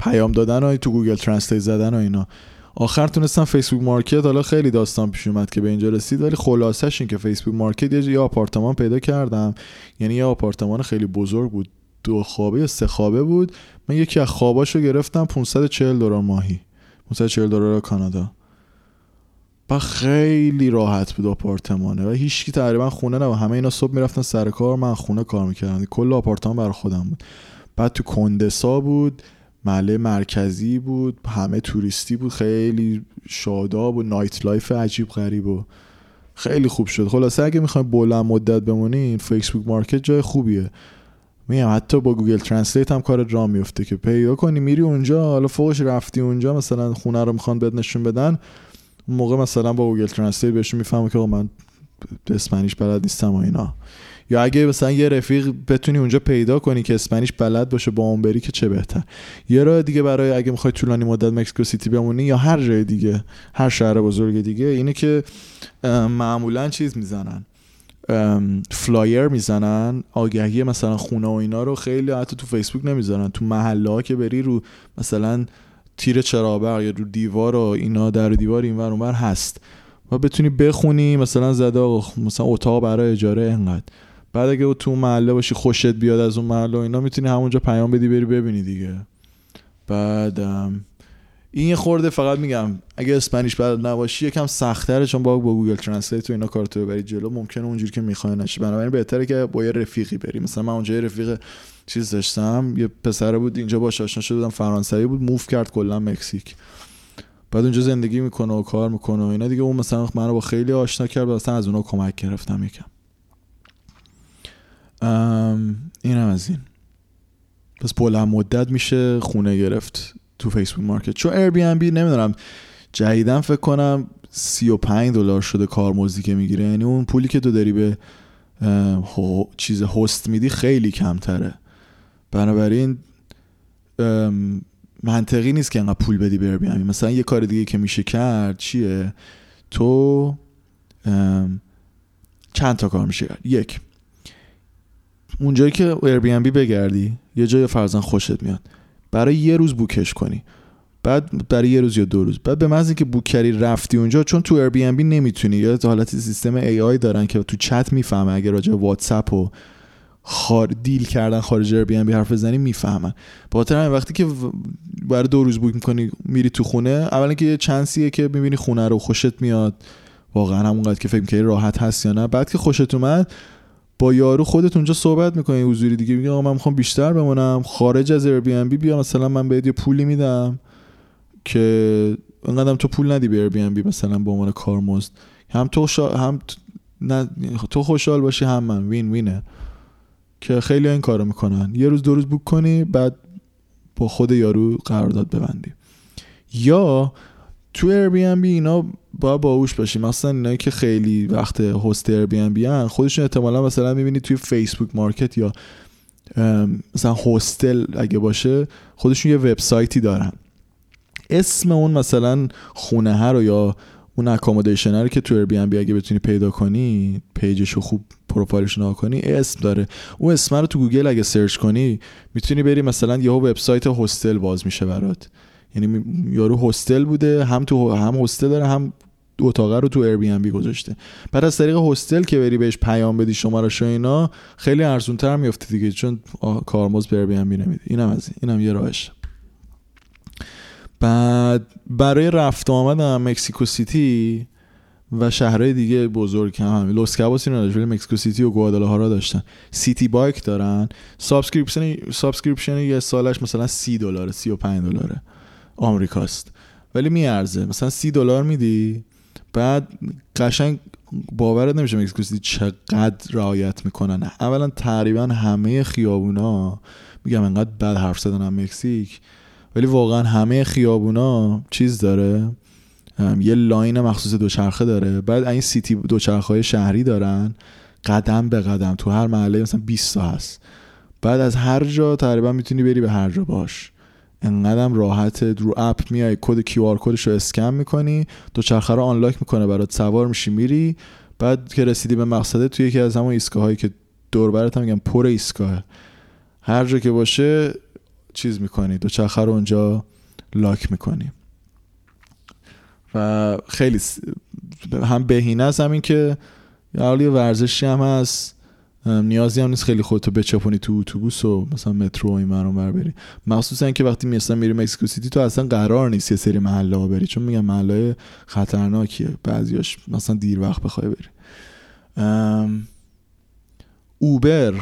پیام دادن و تو Google Translate زدن و اینا. آخر تونستم Facebook Market حالا خیلی داستان پیش اومد که به اینجا رسید ولی خلاصش این که Facebook Market یه آپارتمان پیدا کردم. یعنی یه آپارتمان خیلی بزرگ بود دو خوابه یا سه خوابه بود. من یکی از خواباشو گرفتم 540 دلار ماهی. 540 دلار کانادا. و خیلی راحت بود آپارتمانه. و هیچکی تقریبا خونه نه همه اینا صبح می‌رفتن سر کار من خونه کار می‌کردم. کل آپارتمان برای خودم بود. بعد تو کوندسا بود محله مرکزی بود همه توریستی بود. خیلی شاداب و nightlife عجیب غریب و خیلی خوب شد. خلاصه اگه می‌خوایم بلند مدت بمونین Facebook Market جای خوبیه. میگم حتی با Google Translate هم کار راه میفته که پیدا کنی میری اونجا حالا فوقش رفتی اونجا مثلا خونه رو می‌خوان بت نشون بدن موقع مثلا با Google Translate بهشون می‌فهمه که من Spanish بلد نیستم و اینا. یا اگه مثلا یه رفیق بتونی اونجا پیدا کنی که Spanish بلد باشه با اون بری که چه بهتر. یه راه دیگه برای اگه می‌خوای طولانی مدت مکسیکو سیتی بمونی یا هر جای دیگه هر شهر بزرگ دیگه اینه که معمولا چیز می‌زنن. flyer می‌زنن آگهی مثلا خونه و اینا رو خیلی حتی تو فیسبوک نمی‌زنن تو محله ها که بری رو مثلا تیر چراغ برق یا رو دیوار و اینا در دیوار اینور اونور هست. و بتونی بخونی مثلا زده مثلا اتاق برای اجاره انقدر بعد اگه تو محله باشی خوشت بیاد از اون محله اینا می‌تونی همونجا پیام بدی بری ببینی دیگه. بعد این یه خورده فقط میگم اگه Spanish بلد نباشی یکم سختره چون با با Google Translate و اینا کارتو ببری جلو. ممکنه اونجوری که می‌خوای نشه بنابراین بهتره که با یه رفیقی بری. مثلا من اونجا یه رفیق چیز داشتم. یه پسره بود اینجا باش آشنا شده بودم فرانسوی بود move کرد کلا مکزیک. بعد اونجا زندگی می‌کنه و کار می‌کنه و اینا. دیگه اون مثلا منو با خیلی آشنا کرد مثلا از اونها کمک گرفتم یکم. اینم از این. پس بلند مدت میشه خونه گرفت تو Facebook Market. چون Airbnb نمی‌دونم جدیدن فکر کنم 35 دلار شده کارمزدی که می‌گیره. یعنی اون پولی که تو داری به چیز host میدی خیلی کمتره. بنابراین منطقی نیست که انقدر پول بدی به Airbnb مثلا یه کار دیگه که میشه کرد چیه؟ تو چند تا کار میشه کرد؟ یک. اونجایی که بی بگردی یه جای فرزن خوشت میاد. برای یه روز بوکش کنی. بعد برای یه روز یا دو روز. بعد به محض که بوک رفتی اونجا چون تو بی نمی‌تونی. یا حالت سیستم ای آی دارن که تو چت می‌فهمه اگه راجع واتساپ و خار دیل کردن خارج بی حرف بزنی می‌فهمن. خاطر همین وقتی که برای دو روز بوک می‌کنی میری تو خونه اولا که یه چانسیه که می‌بینی خونه رو خوشت میاد. واقعا همونقدر که فکر می‌کنی راحت هست یا نه. بعد که خوشت اومد با یارو خودت اونجا صحبت می‌کنی حضوری دیگه میگه آقا من می‌خوام بیشتر بمونم. خارج از بی بیا مثلا من بهت یه پولی میدم که انقدرم تو پول ندی به بی مثلا به عنوان کارمزد. هم تو هم نه... تو خوشحال باشی هم من. وین وینه. که خیلی این کارو می‌کنن. یه روز دو روز بوک کنی بعد با خود یارو قرارداد ببندی. یا تو Airbnb اینا با باهوش باشی. مثلا اینایی که خیلی وقت هست Airbnb هن خودشون احتمالا مثلا می‌بینی توی Facebook Market یا مثلا hostel اگه باشه خودشون یه وبسایتی دارن. اسم اون مثلا خونه ها یا اون accommodation رو که تو بی اگه بتونی پیدا کنی page ش رو خوب پروفایلش نگاه کنی اسم داره. اون اسم رو تو گوگل اگه search کنی می‌تونی بری مثلا یهو وبسایت hostel باز میشه برات. یعنی یارو hostel بوده هم تو هم hostel داره هم اتاقه رو تو Air گذاشته. بعد از طریق hostel که بری بهش پیام بدی شمارش اینا خیلی ارزون تر میفته دیگه چون کارمزد به Air نمیده. اینم از این. اینم یه راهش بعد برای رفت آمدم مکسیکو سیتی و شهرهای دیگه بزرگ هم همین. لوس کابوس اینا مکسیکو سیتی و گوادالاهارا داشتن. city bike دارن. subscription subscription یه سالش مثلا سی دلاره سی و پنج دلاره. آمریکاست. ولی میارزه. مثلا سی دلار میدی بعد قشنگ باورت نمیشه مکسیکو سیتی چقدر رعایت می‌کنن. اولا تقریبا همه خیابونا میگم انقدر بد حرف زدن مکزیک. ولی واقعا همه خیابونا چیز داره. یه لاین مخصوص دوچرخه داره. بعد این city دوچرخه شهری دارن. قدم به قدم. تو هر محله مثلا 20 تا هست. بعد از هر جا تقریبا می‌تونی بری به هر جا باش. انقدرم راحت. رو app میای کد QR code ش اسکن می‌کنی. دوچرخه رو unlock می‌کنه برات سوار میشی میری. بعد که رسیدی به مقصده توی یکی از همون ایستگاه هایی که دور برات میگم پر ایستگاه. هر جا که باشه چیز می‌کنی دوچرخه رو اونجا lock می‌کنی. و خیلی هم بهینه است همین که یه ورزشی هم هست نیازی هم نیست خیلی خودتو بچپونی تو اتوبوس و مثلا مترو و این بر بری. مخصوصا اینکه وقتی مثلا میری مکسیکو سیتی تو اصلا قرار نیست یه سری محله ها بری چون میگم محله خطرناکیه. بعضیاش مثلا دیر وقت بخوای بری. اوبر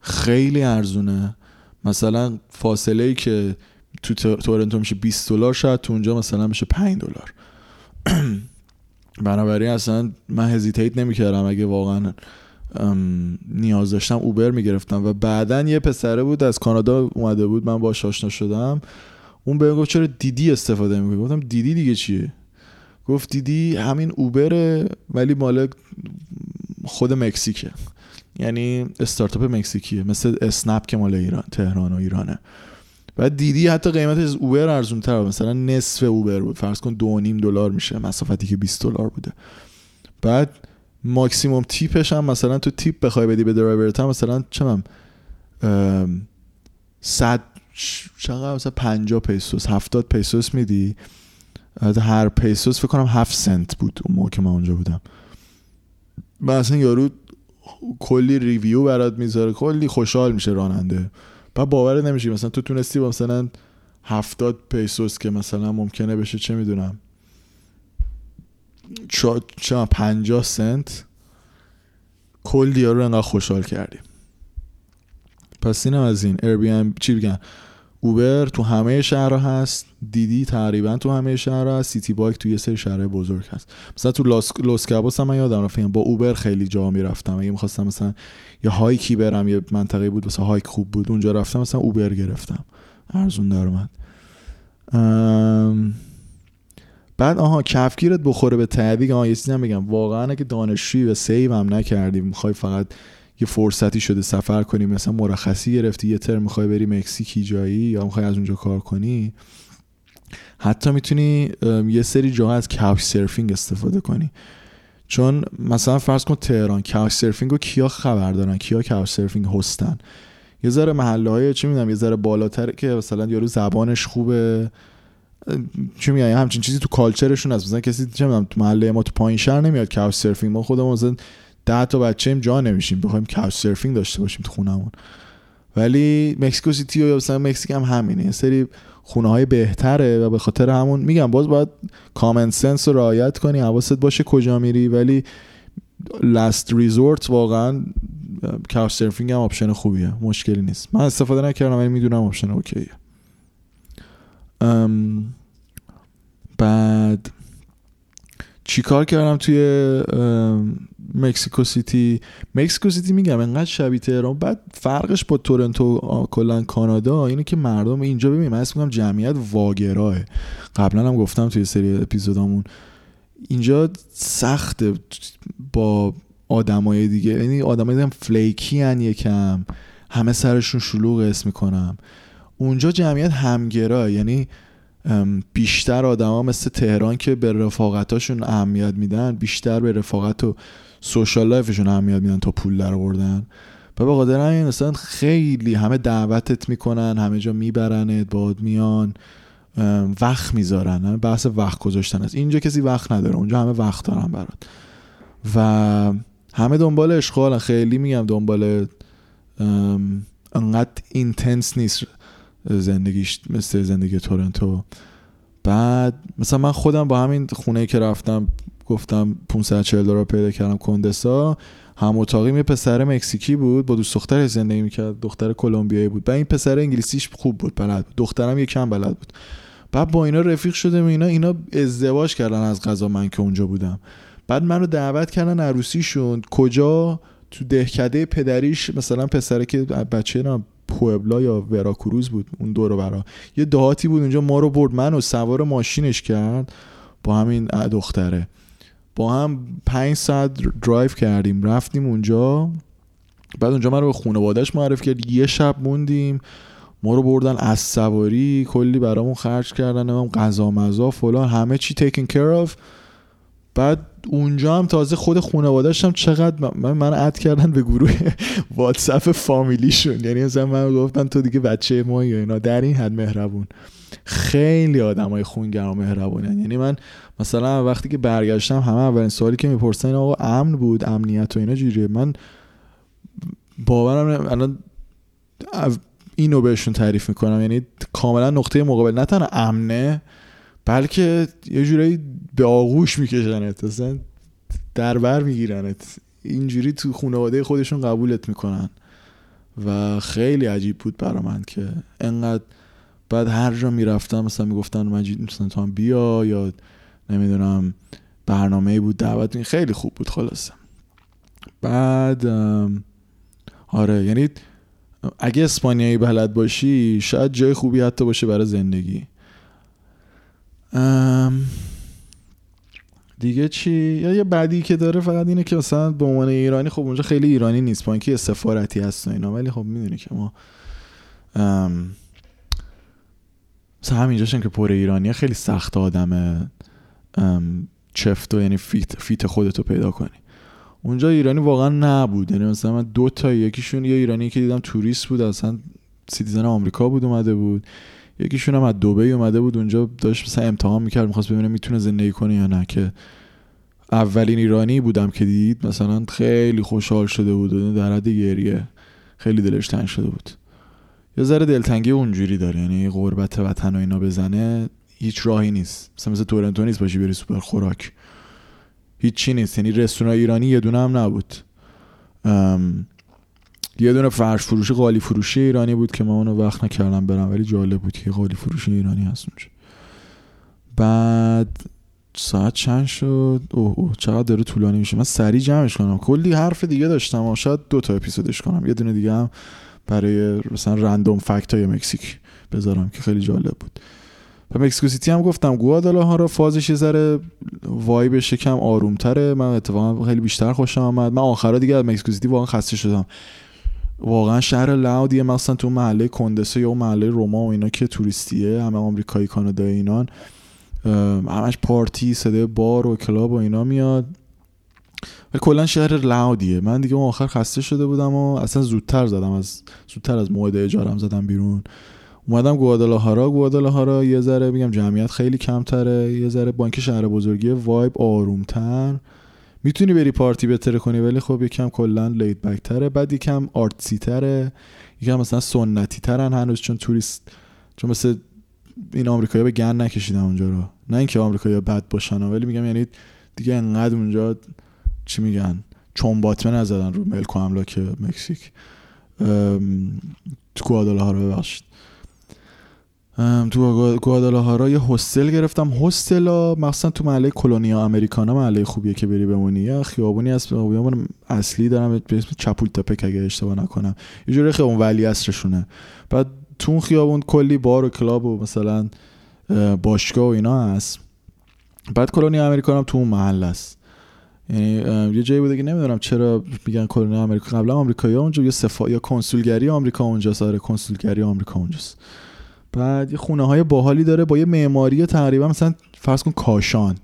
خیلی ارزونه. مثلا فاصله ای که تو تورنتو میشه 20 دلار شاید تو اونجا مثلا میشه 5 دلار. بنابراین اصلا من هزیتیت نمی‌کردم اگه واقعا نیاز داشتم اوبر می‌گرفتم. و بعدا یه پسره بود از کانادا اومده بود من باش آشنا شدم. اون به گفت چرا دیدی استفاده می‌کنی؟ گفتم دیدی دیگه چیه؟ گفت دیدی همین اوبره ولی مال خود مکزیکه. یعنی استارتاپ مکزیکیه مثل اسنپ که مال ایران تهران و ایرانه. بعد دیدی حتی قیمت از Uber ارزون تر مثلا نصف Uber بود. فرض کن دو نیم دلار میشه. مسافتی که 20 دلار بوده. بعد maximum tip ش هم مثلا تو tip بخوای بدی به درایورت هم مثلا چمی‌دونم صد چقدر مثلا 50 pesos 70 pesos میدی؟ هر pesos فکر کنم 7 سنت بود اون موقع که من اونجا بودم. مثلا یارو کلی review برات می‌ذاره. کلی خوشحال میشه راننده. بعد باور نمیشه مثلا تو تونستی با مثلا هفتاد پیسوس که مثلا ممکنه بشه چه می‌دونم. چه پنجاه سنت. کل دیار رو انقدر خوشحال کردیم پس اینم از این. ام چی بگن اوبر تو همه شهرها هست دیدی تقریبا تو همه شهرها هست سیتی بایک تو یه سری شهرهای بزرگ هست. مثلا تو لاس, لوس کابوس هم من یادم رفتم با اوبر خیلی جا می‌رفتم. اگه می‌خواستم مثلا یه hike ی برم یه منطقه بود مثلا hike خوب بود اونجا رفتم مثلا Uber گرفتم. ارزون در اومد. بعد آها کفگیرت بخوره به ته دیگ آها یه چیزی هم بگم. واقعا اگه دانشجویی و save هم نکردی می‌خوای فقط یه فرصتی شده سفر کنی مثلا مرخصی گرفتی یه ترم می‌خوای بری مکزیکی جایی یا می‌خوای از اونجا کار کنی حتی می‌تونی یه سری جاها از couch surfing استفاده کنی. چون مثلا فرض کن تهران couch surfing رو کیا خبر دارن؟ کیا couch surfing هستن یه ذره محله های چی می‌دونم یه ذره بالاتر که مثلا یارو زبانش خوبه. چی میگن؟ همچین چیزی تو culture شون هست. مثلا کسی چه می‌دونم تو محله ما تو پایین شهر نمیاد couch surfing ما خودمون مثلا 10 تا بچه جا نمیشیم بخوایم couch surfing داشته باشیم تو خونمون ولی مکسیکو سیتی یا مثلا مکزیک هم همینه یه سری خونه های بهتره و به خاطر همون میگم باز باید common sense رو رعایت کنی حواست باشه کجا میری. ولی last resort واقعا couch surfing هم option خوبیه مشکلی نیست. من استفاده نکردم ولی می‌دونم option OK یه. بعد چیکار کردم توی مکسیکو سیتی. مکسیکو سیتی میگم انقدر شبیه تهران بعد فرقش با تورنتو کلا کانادا اینه که مردم اینجا ببین من اسم جمعیت واگراه. قبلا هم گفتم توی سری اپیزودامون. اینجا سخت با آدمای دیگه یعنی آدمای دیگه فلیکی هن یکم. همه سرشون شلوغ اسم می‌کنم. اونجا جمعیت همگراه یعنی بیشتر آدما مثل تهران که به رفاقتاشون اهمیت میدن بیشتر به رفاقت و سوشال لایفشون اهمیت میدن تا پول در آوردن. و به قادر همین مثلا خیلی همه دعوتت می‌کنن همه جا میبرنت باد میان وقت می‌ذارن. بحث وقت گذاشتن است. اینجا کسی وقت نداره اونجا همه وقت دارن برات. و همه دنبال اشغال خیلی میگم دنبال انقدر اینتنس نیست زندگیش مثل زندگی تورنتو. بعد مثلا من خودم با همین خونه که رفتم گفتم 540 دلار پیدا کردم کندسا. هم اتاقیم یه پسر مکزیکی بود با دوست دختر زندگی می‌کرد دختر کلمبیایی بود. بعد این پسر انگلیسیش خوب بود بلد بود. دخترم یه کم بلد بود. بعد با اینا رفیق شده اینا اینا ازدواج کردن از غذا من که اونجا بودم. بعد منو دعوت کردن عروسیشون. کجا؟ تو دهکده پدریش مثلا پسره که بچه پوبلا یا وراکروز بود اون دور برا. یه دهاتی بود اونجا ما رو برد. من و سوار ماشینش کرد با همین دختره. با هم پنج ساعت درایو کردیم. رفتیم اونجا. بعد اونجا من رو به خانوادهش معرف کرد. یه شب موندیم. ما رو بردن از سواری. کلی برامون خرج کردن. هم غذا مزا فلان. همه چی تیکن کیر بعد اونجا هم تازه خود خانواده‌اش هم چقدر من من اد کردن به گروه واتساپ فامیلیشون. یعنی مثلا من گفتن تو دیگه بچه ما یا اینا در این حد مهربون. خیلی آدمای و مهربونن. یعنی من مثلا وقتی که برگشتم همه اولین سوالی که می‌پرسن آقا امن بود؟ امنیت و اینا جوریه من باورم الان اینو بهشون تعریف می‌کنم. یعنی کاملا نقطه مقابل. نه تنها امنه بلکه یه جورایی به آغوش میکشنت اصلا در بر میگیرنت. اینجوری تو خانواده خودشون قبولت می‌کنن. و خیلی عجیب بود برا من که انقدر بعد هر جا می‌رفتم مثلا می‌گفتن مجید مثلا تو هم بیا یا نمی‌دونم برنامه بود دعوت خیلی خوب بود خلاصه. بعد آره یعنی اگه اسپانیایی بلد باشی شاید جای خوبی حتی باشه برای زندگی. دیگه چی؟ یا یه بعدی که داره فقط اینه که مثلا به عنوان ایرانی خب اونجا خیلی ایرانی نیست با اینکه سفارتی هست و اینا ولی خب می‌دونی که ما مثلا همینجاشن که پر ایرانی خیلی سخت آدم چفت و یعنی fit, fit خودتو پیدا کنی. اونجا ایرانی واقعا نبود. یعنی مثلا من دو تا یکیشون یه ایرانی که دیدم توریست بود اصلا citizen آمریکا بود اومده بود. یکیشون هم از دبی اومده بود اونجا داشت مثلا امتحان می‌کرد می‌خواست ببینه می‌تونه زندگی کنه یا نه. که اولین ایرانی بودم که دیده مثلا خیلی خوشحال شده بود در حد گریه خیلی دلش تنگ شده بود. یه ذره دلتنگی اونجوری داره یعنی غربت وطن و اینا بزنه هیچ راهی نیست. مثلا مثل تورنتو نیست باشی بری سوپر خوراک. هیچی نیست یعنی رستوران ایرانی یه دونه هم نبود. یه دونه فرش فروشی قالی فروشی ایرانی بود که من اونو وقت نکردم برم ولی جالب بود که قالی فروشی ایرانی هست اونجا. بعد ساعت چند شد؟ اوه اوه چقدر داره طولانی میشه. من سریع جمعش کنم. کلی حرف دیگه داشتم. و شاید دو تا اپیزودش کنم. یه دونه دیگه هم برای مثلا رندوم فکت های مکزیک بذارم که خیلی جالب بود. و مکسیکو سیتی هم گفتم ها رو فازش یه ذره vibe ش کم آرومتره. من اتفاقا خیلی بیشتر خوشم آمد. من آخرا دیگه از مکسیکو سیتی واقعا خسته شدم. واقعا شهر loud یه مثلا تو محله کندسا یا محله روما و اینا که توریستیه همه آمریکایی کانادایی اینان. همش پارتی صدای بار و کلاب و اینا میاد. و کلا شهر loud یه. من دیگه اون آخر خسته شده بودم و اصلا زودتر زدم از زودتر از موعد اجارم زدم بیرون. اومدم گوادالاهارا. گوادالاهارا یه ذره میگم جمعیت خیلی کمتره. یه ذره بانک شهر بزرگی وایب آرومتر. می‌تونی بری پارتی بهتره کنی ولی خب یکم کلا لید بک تره. بعد یکم آرتسی تره. یکم مثلا سنتی ترن هنوز چون توریست چون مثل این آمریکایی به گن نکشیدن اونجا رو. نه اینکه آمریکایی بد باشن ولی میگم یعنی دیگه انقدر اونجا چی میگن چون باتمه نزدن رو ملک و املاک مکزیک. تو گوادالاهارا ببخشید. تو گوادالاهارا یه هستل گرفتم. هستلا مثلا تو محله کلونیا امریکانا محله خوبیه که بری بمونی. یه خیابونی از خیابون اصلی دارم به اسم چپولتپک اگه اشتباه نکنم. یه جوری خیابون ولی اصرشونه بعد تو اون خیابون کلی بار و کلاب و مثلا باشگاه و اینا هست. بعد کلونیا امریکانا تو اون محل است. یعنی یه جایی بوده که نمی‌دونم چرا میگن کلونیا امریکا قبلا آمریکایی اونجا یه صفا یا کنسولگری آمریکا اونجاست. آره کنسولگری آمریکا اونجاست. بعد یه خونه های باحالی داره با یه معماری تقریبا مثلا فرض کن کاشان.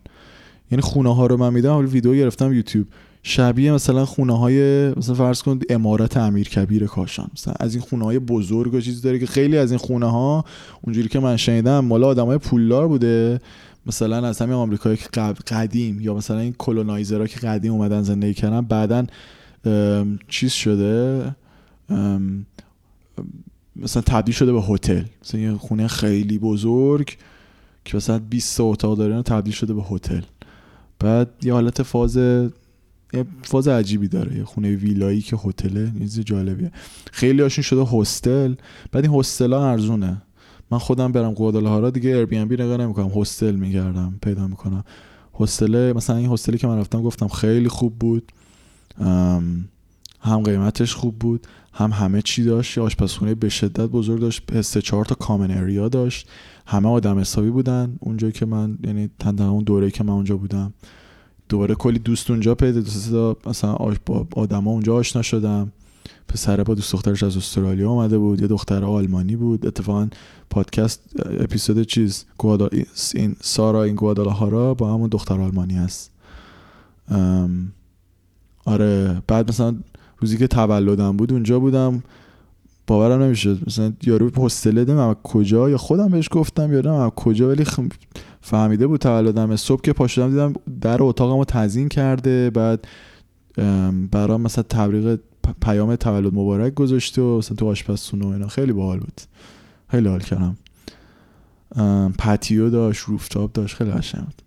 یعنی خونه ها رو من میدم ویدیو گرفتم یوتیوب. شبیه مثلا خونه های مثلا فرض کن امارت امیر کبیر کاشان. مثلا از این خونه های بزرگ و چیزی داره که خیلی از این خونه ها اونجوری که من شنیدم مال آدم های پولدار بوده. مثلا از همین آمریکایی که قدیم یا مثلا این کلونایزرها که قدیم اومدن زندگی کردن بعدا چیز شده؟ مثلا تبدیل شده به هتل. مثلا یه خونه خیلی بزرگ که مثلا 20 اتاق داره تبدیل شده به هتل. بعد یه حالت فاز یه فاز عجیبی داره. یه خونه ویلایی که هتله چیز جالبیه. خیلی هاشون شده هستل. بعد این هستل ها ارزونه. من خودم برم گوادالاهارا دیگه بی ام بی نگاه نمی‌کنم. هستل میگردم پیدا می‌کنم. هستل مثلا این هستلی که من رفتم گفتم خیلی خوب بود. هم قیمتش خوب بود هم همه چی داشت. آشپزخونه به شدت بزرگ داشت. سه چهار تا کامن اریا داشت. همه آدم حسابی بودن. اونجا که من یعنی اون دوره که من اونجا بودم. دوباره کلی دوست اونجا پیدا دوست مثلا با آدما اونجا آشنا شدم. پسره با دوست دخترش از استرالیا آمده بود. یه دختر آلمانی بود. اتفاقا پادکست اپیزود چیز گوادا این سارا این گوادالاهارا با همون دختر آلمانی هست. آره بعد مثلا روزی که تولدم بود اونجا بودم. باورم نمیشه مثلا یارو پستله دم کجا؟ یا خودم بهش گفتم یادم کجا؟ ولی فهمیده بود تولدم. صبح که پاشدم دیدم در اتاقم رو تزین کرده. بعد برام مثلا تبریق پیام تولد مبارک گذاشته و مثلا تو آشپزخونه و اینا. خیلی باحال بود. خیلی حال کردم. پتیو داشت روفتاپ داشت. خیلی قشنگ بود.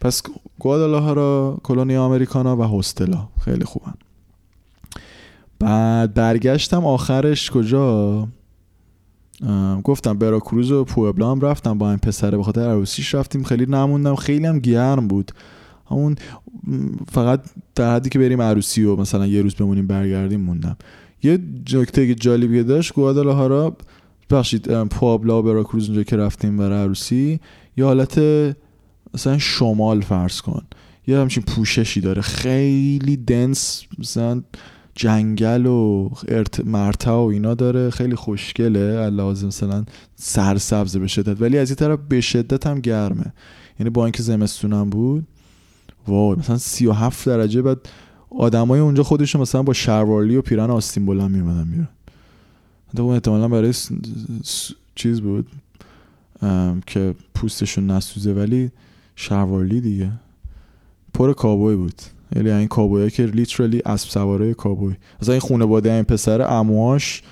پس گوادالاهارا کلونی آمریکانا و هستلا خیلی خوبن. بعد برگشتم آخرش کجا؟ گفتم براکروز و پوبلا هم رفتم با این پسره به خاطر عروسیش رفتیم. خیلی نموندم. خیلی هم گرم بود. همون فقط در حدی که بریم عروسی و مثلا یه روز بمونیم برگردیم موندم. یه نکته جالبی داشت گوادالاهارا بخشید پوابلا و براکروز اونجا که رفتیم برای عروسی یه حالت مثلا شمال فرض کن. یه همچین پوششی داره. خیلی دنس مثلا جنگل و ارت... مرتا و اینا داره. خیلی خوشگله. لازم مثلا سرسبز به شدت. ولی از این طرف به شدت هم گرمه. یعنی با اینکه زمستونم بود وای مثلا 37 درجه. بعد آدمای اونجا خودشون مثلا با شروارلی و پیرن آستین بلند میومدن میرن اون احتمالا برای چیز بود که پوستشون نسوزه. ولی شروارلی دیگه. پر کابوی بود. یعنی این کابوی که لیترالی اسب سواره کابوی. مثلا این خانواده این پسر امواش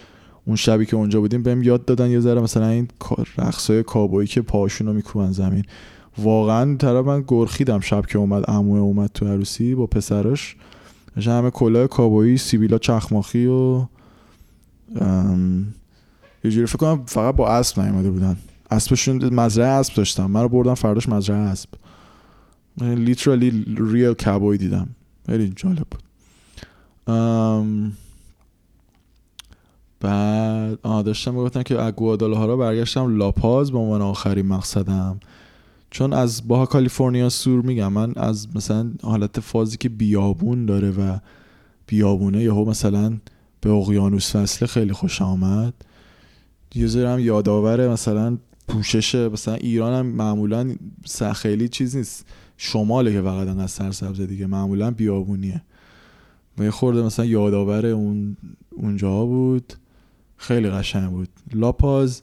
اون شبی که اونجا بودیم بهم یاد دادن یه ذره مثلا این رقصای کابویی که پاشون رو میکوبن زمین. واقعا طرف من گرخیدم شب که اومد عمو اومد تو عروسی با پسرش. همه کلاه کابویی سیبیلا چخماخی و یه جوری فکر کنم فقط با اسب نیومده بودن. اسبشون مزرعه اسب داشتم. من رو بردم فرداش مزرعه اسب. لیترالی ریل کابوی دیدم. خیلی جالب. بود بعد آه داشتم می‌گفتم که اگوادالاهارا برگشتم. لاپاز به عنوان آخرین مقصدم. چون از باها کالیفرنیا سور میگم. من از مثلا حالت فازی که بیابون داره و بیابونه یهو مثلا به اقیانوس فصله خیلی خوش آمد. یه هم یادآوره مثلا پوشش مثلا ایران هم معمولا خیلی چیز نیست. شماله که فقط انقدر سرسبزه دیگه. معمولا بیابونیه. و یه خورده مثلا یادآور اون اونجا بود. خیلی قشنگ بود. لاپاز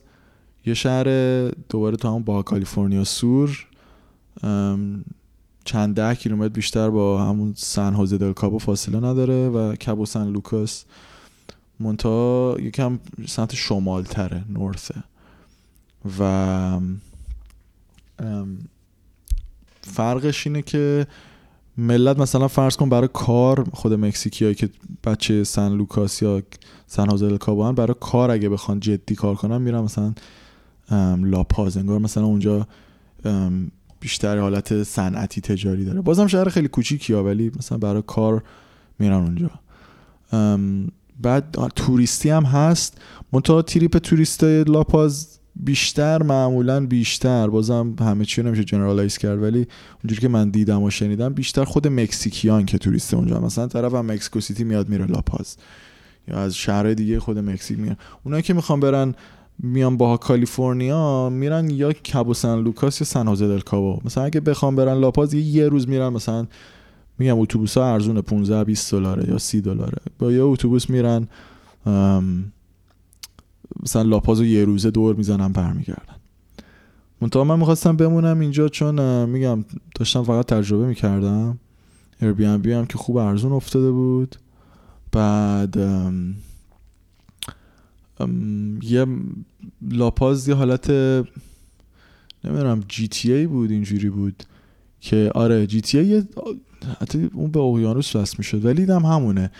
یه شهر دوباره تو همون با کالیفرنیا سور. چند ده کیلومتر بیشتر با همون سن هوزه دل کابو فاصله نداره و کابو سن لوکاس مونتا یکم سمت شمال تره نورثه. و فرقش اینه که ملت مثلا فرض کن برای کار خود مکزیکی که بچه سن لوکاس یا سن هوزه کابو برای کار اگه بخوان جدی کار کنن میرن مثلا لاپاز. انگار مثلا اونجا بیشتر حالت صنعتی تجاری داره. بازم شهر خیلی کوچیکی ها ولی مثلا برای کار میرن اونجا. بعد توریستی هم هست. منتها تریپ توریست لاپاز بیشتر معمولا بیشتر. بازم همه چی نمیشه generalize کرد ولی اونجوری که من دیدم و شنیدم بیشتر خود مکزیکیان که توریست اونجا. مثلا طرف هم مکسیکو سیتی میاد میره لاپاز. یا از شهر دیگه خود مکزیک میاد اونایی که می‌خوان برن میان با کالیفرنیا میرن یا کابو سن لوکاس یا سن هوزه دل کابو. مثلا اگه بخوام برن لاپاز یه, یه روز میرن مثلا میگم اتوبوس ها ارزونه 15 20 دلاره یا 30 دلاره. با یه اتوبوس میرن مثلا لاپاز یه روزه دور می‌زنن برمیگردن منتها من می‌خواستم بمونم اینجا چون میگم داشتم فقط تجربه می‌کردم. بی هم که خوب ارزون افتاده بود. بعد یه لاپاز یه حالت نمی‌دونم GTA بود اینجوری بود که آره GTA حتی اون به اقیانوس وصل می‌شد ولی دیدم همونه.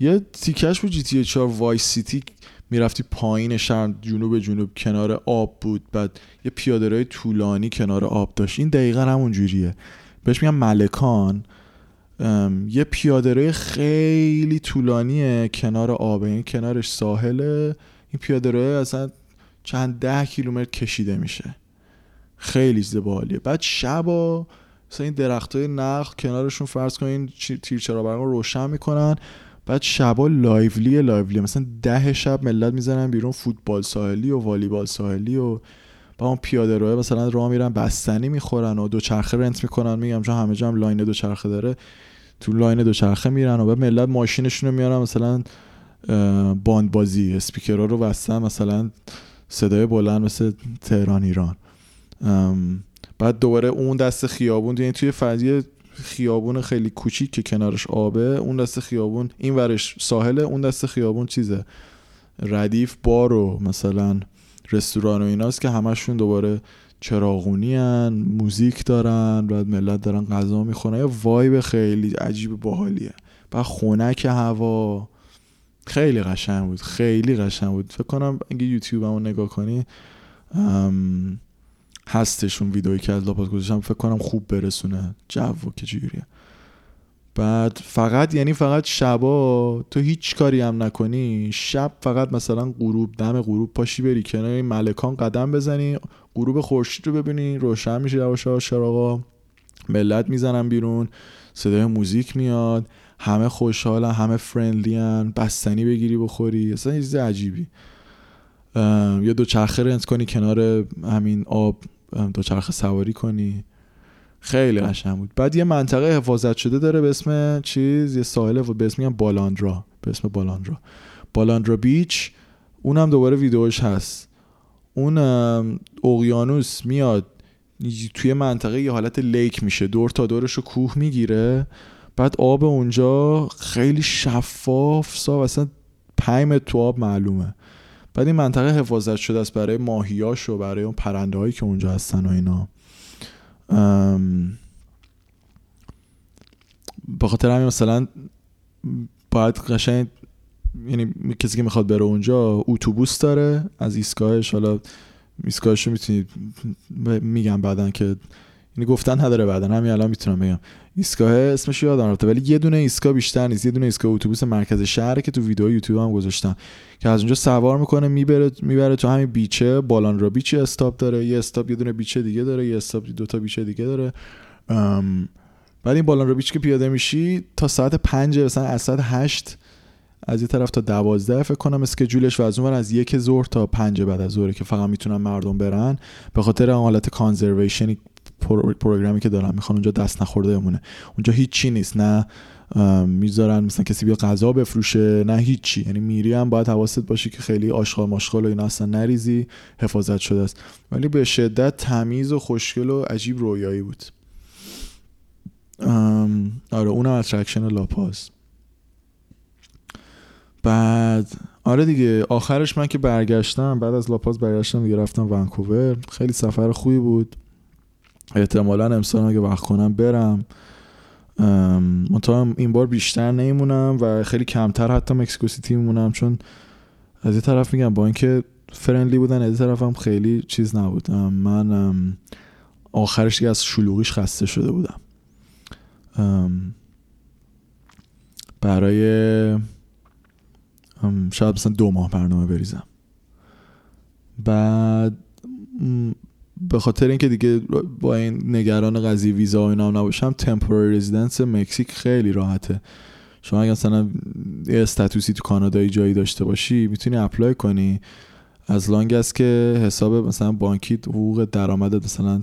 یه تیکش بود GTA 4 Vice City می‌رفتی پایین شهر جنوب جنوب کنار آب بود بعد یه پیاده طولانی کنار آب داشت. این دقیقا همون جوریه. بهش میگم ملکان. یه پیاده خیلی طولانیه کنار آب این یعنی کنارش ساحله این پیاده روی اصلا چند ده کیلومتر کشیده میشه. خیلی زبالیه. بعد شبا مثلا این درخت های نخ کنارشون فرض کنین تیرچرا برقا روشن می‌کنن. بعد شبا لایولی لایولی. مثلا ده شب ملت می‌زنن بیرون فوتبال ساحلی و والیبال ساحلی و با اون پیاده روی. مثلا راه میرن بستنی می‌خورن و دوچرخه rent می‌کنن. میگم چون همه جا هم lane دوچرخه داره. تو lane دوچرخه میرن و به ملت ماشینشون رو میارن. مثلا باند بازی اسپیکرها رو وستن مثلا صدای بلند مثل تهران ایران. بعد دوباره اون دست خیابون. یعنی توی فضیه خیابون خیلی کوچیک که کنارش آبه اون دست خیابون این ورش ساحله اون دست خیابون چیزه؟ ردیف بار و مثلا رستوران و ایناست که همشون دوباره چراغونی هن موزیک دارن بعد ملت دارن غذا می‌خورن. یه وایب خیلی عجیب باحالیه. بعد خونک هوا. خیلی قشنگ بود خیلی قشنگ بود. فکر کنم اگه یوتیوب همون نگاه کنی هستشون ویدئویی که از لاپاس گذاشتم فکر کنم خوب برسونه. جو و که جوریه بعد فقط یعنی فقط شبا تو هیچ کاری هم نکنی. شب فقط مثلا غروب دم غروب پاشی بری کنار این ملکان قدم بزنی غروب خورشید رو ببینی روشن میشه یواش یواش چراغا ملت می‌زنن بیرون صدای موزیک میاد همه خوشحالن همه فرندلی هن بستنی بگیری بخوری. اصلا چیز عجیبی. یا دوچرخه رنت کنی کنار همین آب. دوچرخه سواری کنی. خیلی قشنگ بود. بعد یه منطقه حفاظت شده داره به اسم چیز؟ یه ساحل به اسم بالاندرا. به اسم بالاندرا. بالاندرا بیچ. اونم دوباره ویدیوش هست. اون اقیانوس میاد. توی منطقه یه حالت لیک میشه. دور تا دورش رو کوه می‌گیره. بعد آب اونجا خیلی شفاف صاف اصلا پیم تو آب معلومه. بعد این منطقه حفاظت شده است برای ماهیاش و برای اون پرنده هایی که اونجا هستن و اینا. به خاطر همین مثلا باید قشنگ یعنی کسی که می‌خواد بره اونجا اتوبوس داره از ایستگاهش. حالا ایستگاهش رو می‌تونید میگم بعدا که یعنی گفتن نداره بعدا. همین الان می‌تونم بگم. ایستگاه اسمش یادم رفته ولی یه دونه ایستگاه بیشتر نیست. یه دونه ایستگاه اتوبوس مرکز شهر که تو ویدیو یوتیوب هم گذاشتم که از اونجا سوار می‌کنه می‌بره می‌بره تو همین بیچه بالان را بیچه استاپ داره. یه استاپ یه دونه بیچه دیگه داره یه استاپ دو تا بیچه دیگه داره. بعد این بالان را بیچ که پیاده میشی تا ساعت 5 مثلا از ساعت 8 از یه طرف تا دوازده فکر کنم اسکجولش و از اون از یک ظهر تا پنج بعد از ظهره که فقط می‌تونن مردم برن. به خاطر حالت کانزرویشنی پروگرامی که دارن می‌خوان اونجا دست نخورده بمونه. اونجا هیچی نیست نه می‌ذارن مثلا کسی بیا غذا بفروشه نه هیچی. یعنی میری هم باید حواست باشه که خیلی آشغال ماشغال و اینا اصلا نریزی حفاظت شده است. ولی به شدت تمیز و خوشگل و عجیب رویایی بود. آره اونم attraction لاپاز. بعد آره دیگه آخرش من که برگشتم بعد از لاپاز برگشتم دیگه رفتم ونکوور. خیلی سفر خوبی بود. احتمالا امسال اگه وقت کنم برم. منتها این بار بیشتر نیمونم و خیلی کمتر حتی مکسیکو سیتی میمونم چون از یه طرف میگم با اینکه فرندلی بودن از یه طرف هم خیلی چیز نبود. من آخرش دیگه از شلوغیش خسته شده بودم. برای شاید مثلا دو ماه برنامه بریزم. بعد به خاطر اینکه دیگه با این نگران قضیه ویزا و اینا نباشم تمپورری رزیدنس مکزیک خیلی راحته. شما اگه مثلا یه استاتوسی تو کانادایی جایی داشته باشی می‌تونی اپلای کنی. از لانگ است که حساب مثلا بانکی حقوق درآمد مثلا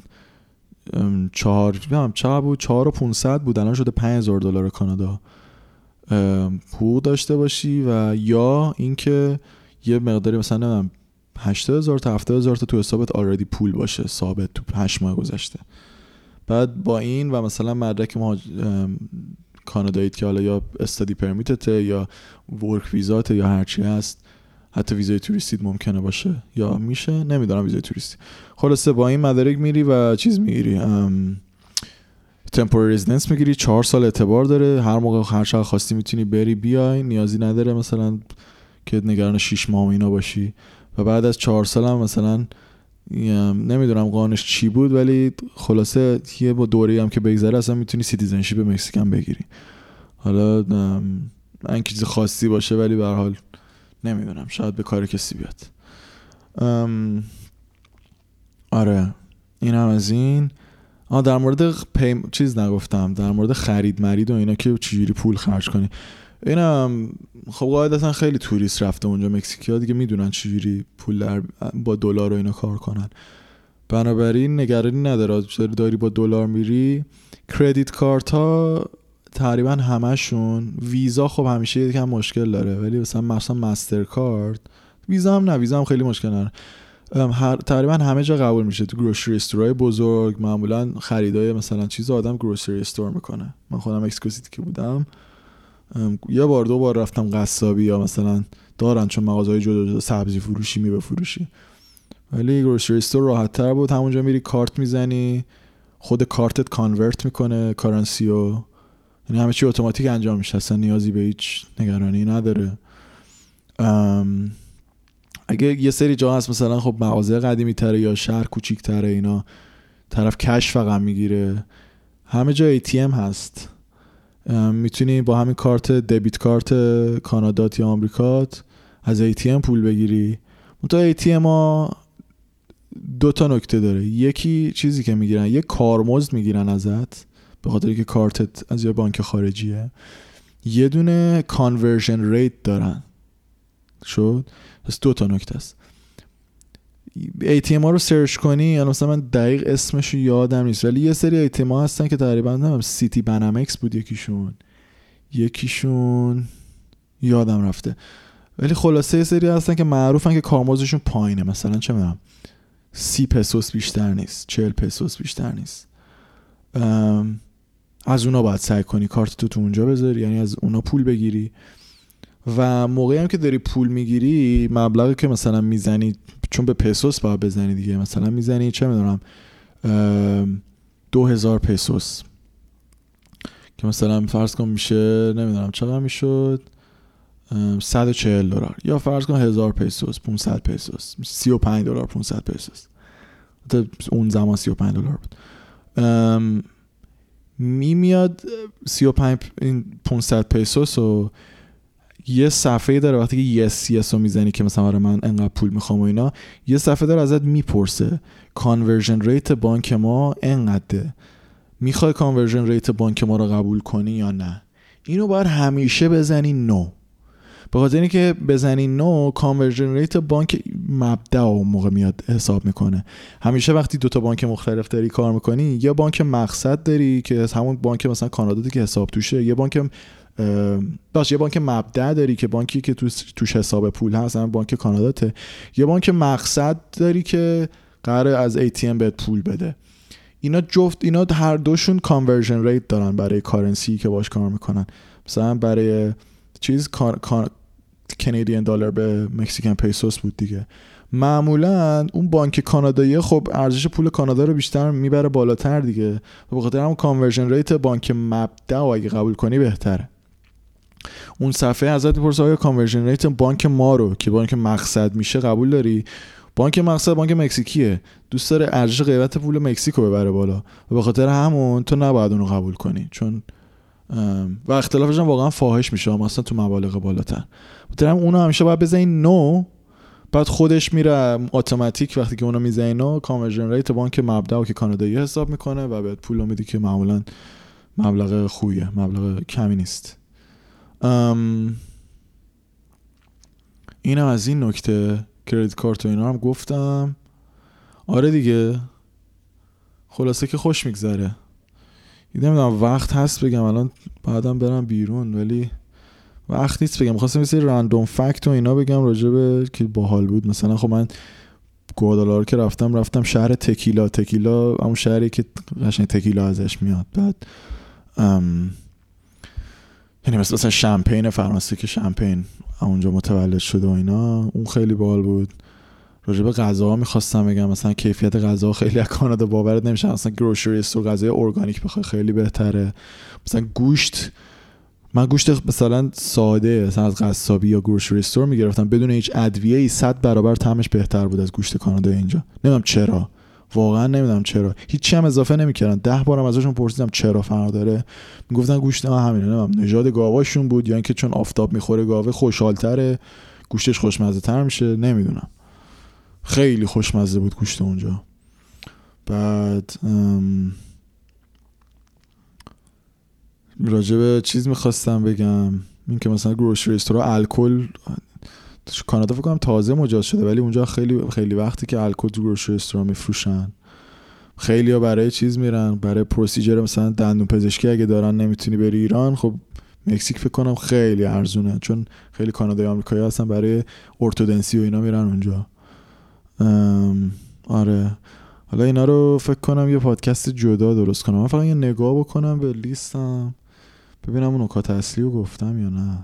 چهار چهار بود؟ چهار و پونصد بود. الان شده پنج هزار دلار کانادا. حقوق داشته باشی و یا اینکه یه مقداری مثلا نمی‌دونم 80000 تا 70000 تا تو حسابت آردی پول باشه ثابت تو 8 ماه گذشته. بعد با این و مثلا مدرک ما کانادایی که حالا یا استادی پرمیتته یا ورک ویزات یا هرچی هست حتی ویزای توریستی ممکنه باشه یا میشه؟ نمی‌دونم ویزای توریستی. خلاصه با این مدارک میری و چیز می‌گیری تمپوری رزیدنس می‌گیری چهار سال اعتبار داره هر موقع هر شب خواستی می‌تونی بری بیای نیازی نداره مثلا که نگران 6 ماه اینا باشی. و بعد از چهار سال هم مثلا نمی‌دونم قانش چی بود ولی خلاصه یه با دوره هم که بگذره اصلا می‌تونی citizenship Mexican بگیری. حالا این چیز خاصی باشه ولی به حال نمی‌دونم شاید به کار کسی بیاد. آره این هم از این. آه در مورد پیم... چیز نگفتم در مورد خرید مرید و اینا که چجوری پول خرج کنی. اینم خب قاعدتا خیلی توریست رفته اونجا مکزیکی ها دیگه می‌دونن چجوری پول در با دلار و اینا کار کنن. بنابراین نگرانی نداره. داری با دلار میری credit card ها تقریبا همشون ویزا خب همیشه یکم مشکل داره ولی مثلا مثلا مستر کارت ویزا هم نه ویزا هم خیلی مشکل داره هر تقریبا همه جا قبول میشه. تو grocery store ای بزرگ معمولا خریدای مثلا چیز آدم grocery store می‌کنه. من خودم اکسکوزیتی که بودم. یه بار دو بار رفتم قصابی یا مثلا دارن چون مغازهای جدا جدا سبزی فروشی می بفروشی ولی گروسری استور راحت تر بود. همونجا میری کارت می‌زنی خود کارتت کانورت می‌کنه کارنسی و یعنی همه چی اتوماتیک انجام میشه. اصلا نیازی به هیچ نگرانی نداره. اگه یه سری جا هست مثلا خب مغازه قدیمی تره یا شهر کوچیک تره اینا طرف کش فقط می‌گیره. همه جا ATM هست. می‌تونی با همین کارت debit card کانادات یا آمریکات از ATM پول بگیری. منتها ATM ها دو تا نکته داره. یکی چیزی که می‌گیرن یه کارمزد می‌گیرن ازت به خاطر که کارتت از یه بانک خارجیه. یه دونه conversion rate دارن. شد؟ پس دو تا نکته است. ATM ها رو سرچ کنی یا مثلا من دقیق اسمش یادم نیست. ولی یه سری ATM ها هستن که تقریبا نمیم سیتی بنامکس بود یکیشون. یکیشون یادم رفته. ولی خلاصه یه سری هستن که معروفن که کارمزدشون پایینه. مثلا چه می‌دونم سی پسوس بیشتر نیست چهل پسوس بیشتر نیست. از اونا باید سعی کنی کارت تو تو اونجا بذاری یعنی از اونا پول بگیری. و موقعی هم که داری پول می‌گیری مبلغی که مثلا می‌زنی چون به پسوس باید بزنی دیگه. مثلا می‌زنی چه می‌دونم دو هزار پسوس. که مثلا فرض کن میشه نمی‌دونم چقدر می‌شد؟ 140 دلار. یا فرض کن هزار پسوس 500 پسوس. 35 دلار 500 پسوس. اون زمان 35 دلار بود. می میاد 35 این 500 پسوس و یه صفحه داره وقتی که yes yes رو می‌زنی که مثلا آره من انقدر پول می‌خوام و اینا یه صفحه داره ازت می‌پرسه. conversion rate بانک ما انقدره؟ می‌خوای conversion rate بانک ما رو قبول کنی یا نه؟ اینو باید همیشه بزنی no. به خاطر اینکه بزنی no conversion rate بانک مبدا اون موقع میاد حساب می‌کنه. همیشه وقتی دو تا بانک مختلف داری کار می‌کنی یا بانک مقصد داری که همون بانک مثلا کانادا که حساب توشه یه بانک باش یه بانک مبدا داری که بانکی که توش حساب پول هست هم بانک کاناداته. یه بانک مقصد داری که قرار از ATM بهت پول بده. اینا جفت اینا هر دوشون conversion rate دارن برای currency که باش کار می‌کنن. مثلا برای چیز Canadian dollar به Mexican pesos بود دیگه. معمولا اون بانک کانادایی خب ارزش پول کانادا رو بیشتر می‌بره بالاتر دیگه. و بخاطر همون conversion rate بانک مبدا اگه قبول کنی بهتره. اون صفحه ازت می‌پرسه آیا conversion rate بانک ما رو که بانک مقصد میشه قبول داری؟ بانک مقصد بانک مکزیکیه. دوست داره ارزش قیمت پول مکزیکو ببره بالا. و به خاطر همون تو نباید اونو قبول کنی چون و اختلافش هم واقعا فاحش میشه مثلا تو مبالغ بالاتر. بخاطر اونو همیشه باید بزنی no بعد خودش میره اتوماتیک وقتی که اونو می‌زنی no conversion rate بانک مبدا که کانادایی حساب می‌کنه و بهت پول میدی که معمولا مبلغ خوبیه مبلغ کمی نیست. اینم از این نکته کردیت کارت و اینا هم گفتم. آره دیگه. خلاصه که خوش میگذره. نمی‌دونم وقت هست بگم. الان بعدم برم بیرون ولی وقت نیست بگم. خواستم مثل رندوم فکت و اینا بگم راجبه که باحال بود. مثلا خب من گوادالارو که رفتم رفتم شهر تکیلا. تکیلا همون شهری که قشنگ تکیلا ازش میاد. بعد یعنی مثل مثلا شمپین فرانسه که شمپین اونجا متولد شده و اینا اون خیلی بال بود. راجع به غذا می‌خواستم بگم مثلا کیفیت غذا خیلی از کانادا باورت نمیشه مثلا گروشری استور غذای ارگانیک بخوای خیلی بهتره. مثلا گوشت من گوشت مثلا ساده مثلا از قصابی یا گروشری استور می‌گرفتم. بدون هیچ ادویه ای 100 برابر طعمش بهتر بود از گوشت کانادا اینجا. نمی‌دونم چرا. واقعا نمی‌دونم چرا. هیچ هم اضافه نمی‌کردن. ده بارم ازشون پرسیدم چرا فرق داره. می‌گفتن گوشت ما همینه نمی‌دونم نژاد گاواشون بود یا اینکه چون آفتاب می‌خوره گاوه خوشحالتره گوشتش خوشمزه تر میشه؟ نمی‌دونم. خیلی خوشمزه بود گوشت اونجا. بعد راجب چیز می‌خواستم بگم. این که مثلا گروشری استورا الکل کانادا فکر کنم تازه مجاز شده ولی اونجا خیلی خیلی وقتی که الکل تو گروشری استورا میفروشن خیلی ها برای چیز میرن برای پروسیجر مثلا دندون پزشکی اگه دارن نمی‌تونی بری ایران خب مکزیک فکر کنم خیلی ارزونه چون خیلی کانادای آمریکایی هستن برای ارتودنسی و اینا میرن اونجا. آره. حالا اینا رو فکر کنم یه پادکست جدا درست کنم. من فقط یه نگاه بکنم به لیستم ببینم اون نکات اصلی رو گفتم یا نه.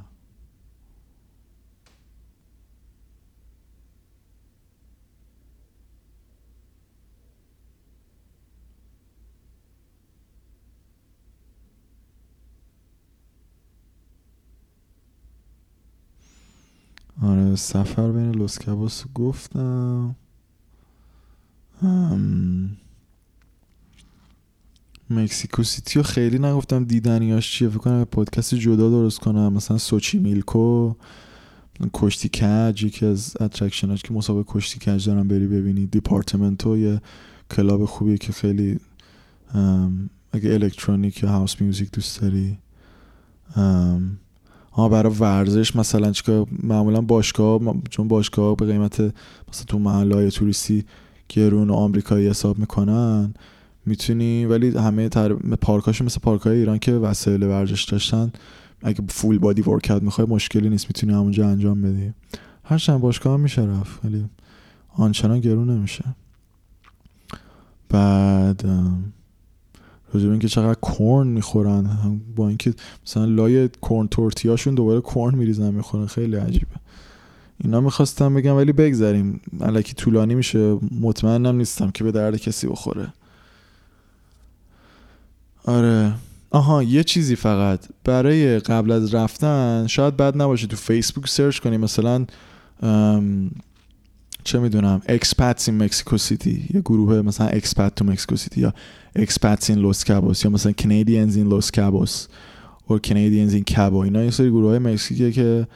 آره سفر بین لوسکابوس گفتم. مکسیکو سیتی رو خیلی نگفتم دیدنیاش چیه. فکر کنم پادکست جدا درست کنم. مثلا سوچیمیلکو کشتی کج یکی از attraction اش که مسابقه کشتی کج دارم بری ببینی. Departamento یه club خوبیه که خیلی اگه electronic یا house music دوست داری. ها برای ورزش مثلا چیکار معمولا باشگاه چون باشگاه به قیمت مثلا تو محله توریستی گرون آمریکایی حساب می‌کنن می‌تونی ولی همه تر... پارکاشو مثل پارکای ایران که وسایل ورزش داشتن اگه فول بادی ورکات می‌خوای مشکلی نیست می‌تونی همونجا انجام بدی. هر چند باشگاه هم میشه رفت ولی آنچنان گرون نمیشه. بعد راجع به اینکه چقدر کرن می‌خورن با اینکه مثلا لای کرن تورتیاشون دوباره کرن میریزن می‌خورن. خیلی عجیبه. اینا می‌خواستم بگم ولی بگذریم. الکی طولانی میشه. مطمئنم نیستم که به درد کسی بخوره. آره. آها یه چیزی فقط. برای قبل از رفتن شاید بد نباشه تو فیسبوک search کنی. مثلا چه می‌دونم expats in Mexico City یه گروه مثلا expat تو مکسیکو سیتی یا expats in Los Cabos یا مثلا Canadians in Los Cabos و Canadians in Cabo اینا یه سری گروه های مکزیکیه که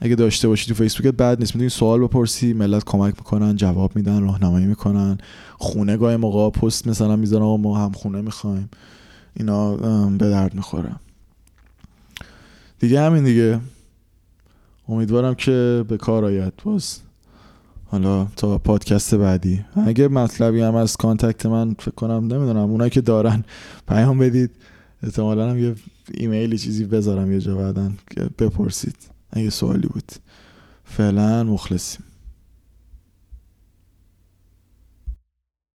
اگه داشته باشی تو فیسبوکت بد نیست. می‌تونی سوال بپرسی ملت کمک می‌کنن جواب میدن راهنمایی می‌کنن. خونه گاهی موقع پست مثلا می‌ذارن ما هم خونه می‌خوایم. اینا به درد می‌خوره. دیگه همین دیگه. امیدوارم که به کار آید. باز حالا تا پادکست بعدی. اگه مطلبی هم از contact من فکر کنم نمی‌دونم اونایی که دارن پیام بدید. احتمالا هم یه ایمیلی چیزی بذارم یه جا بعدن بپرسید. اگه سوالی بود. فعلا مخلصیم.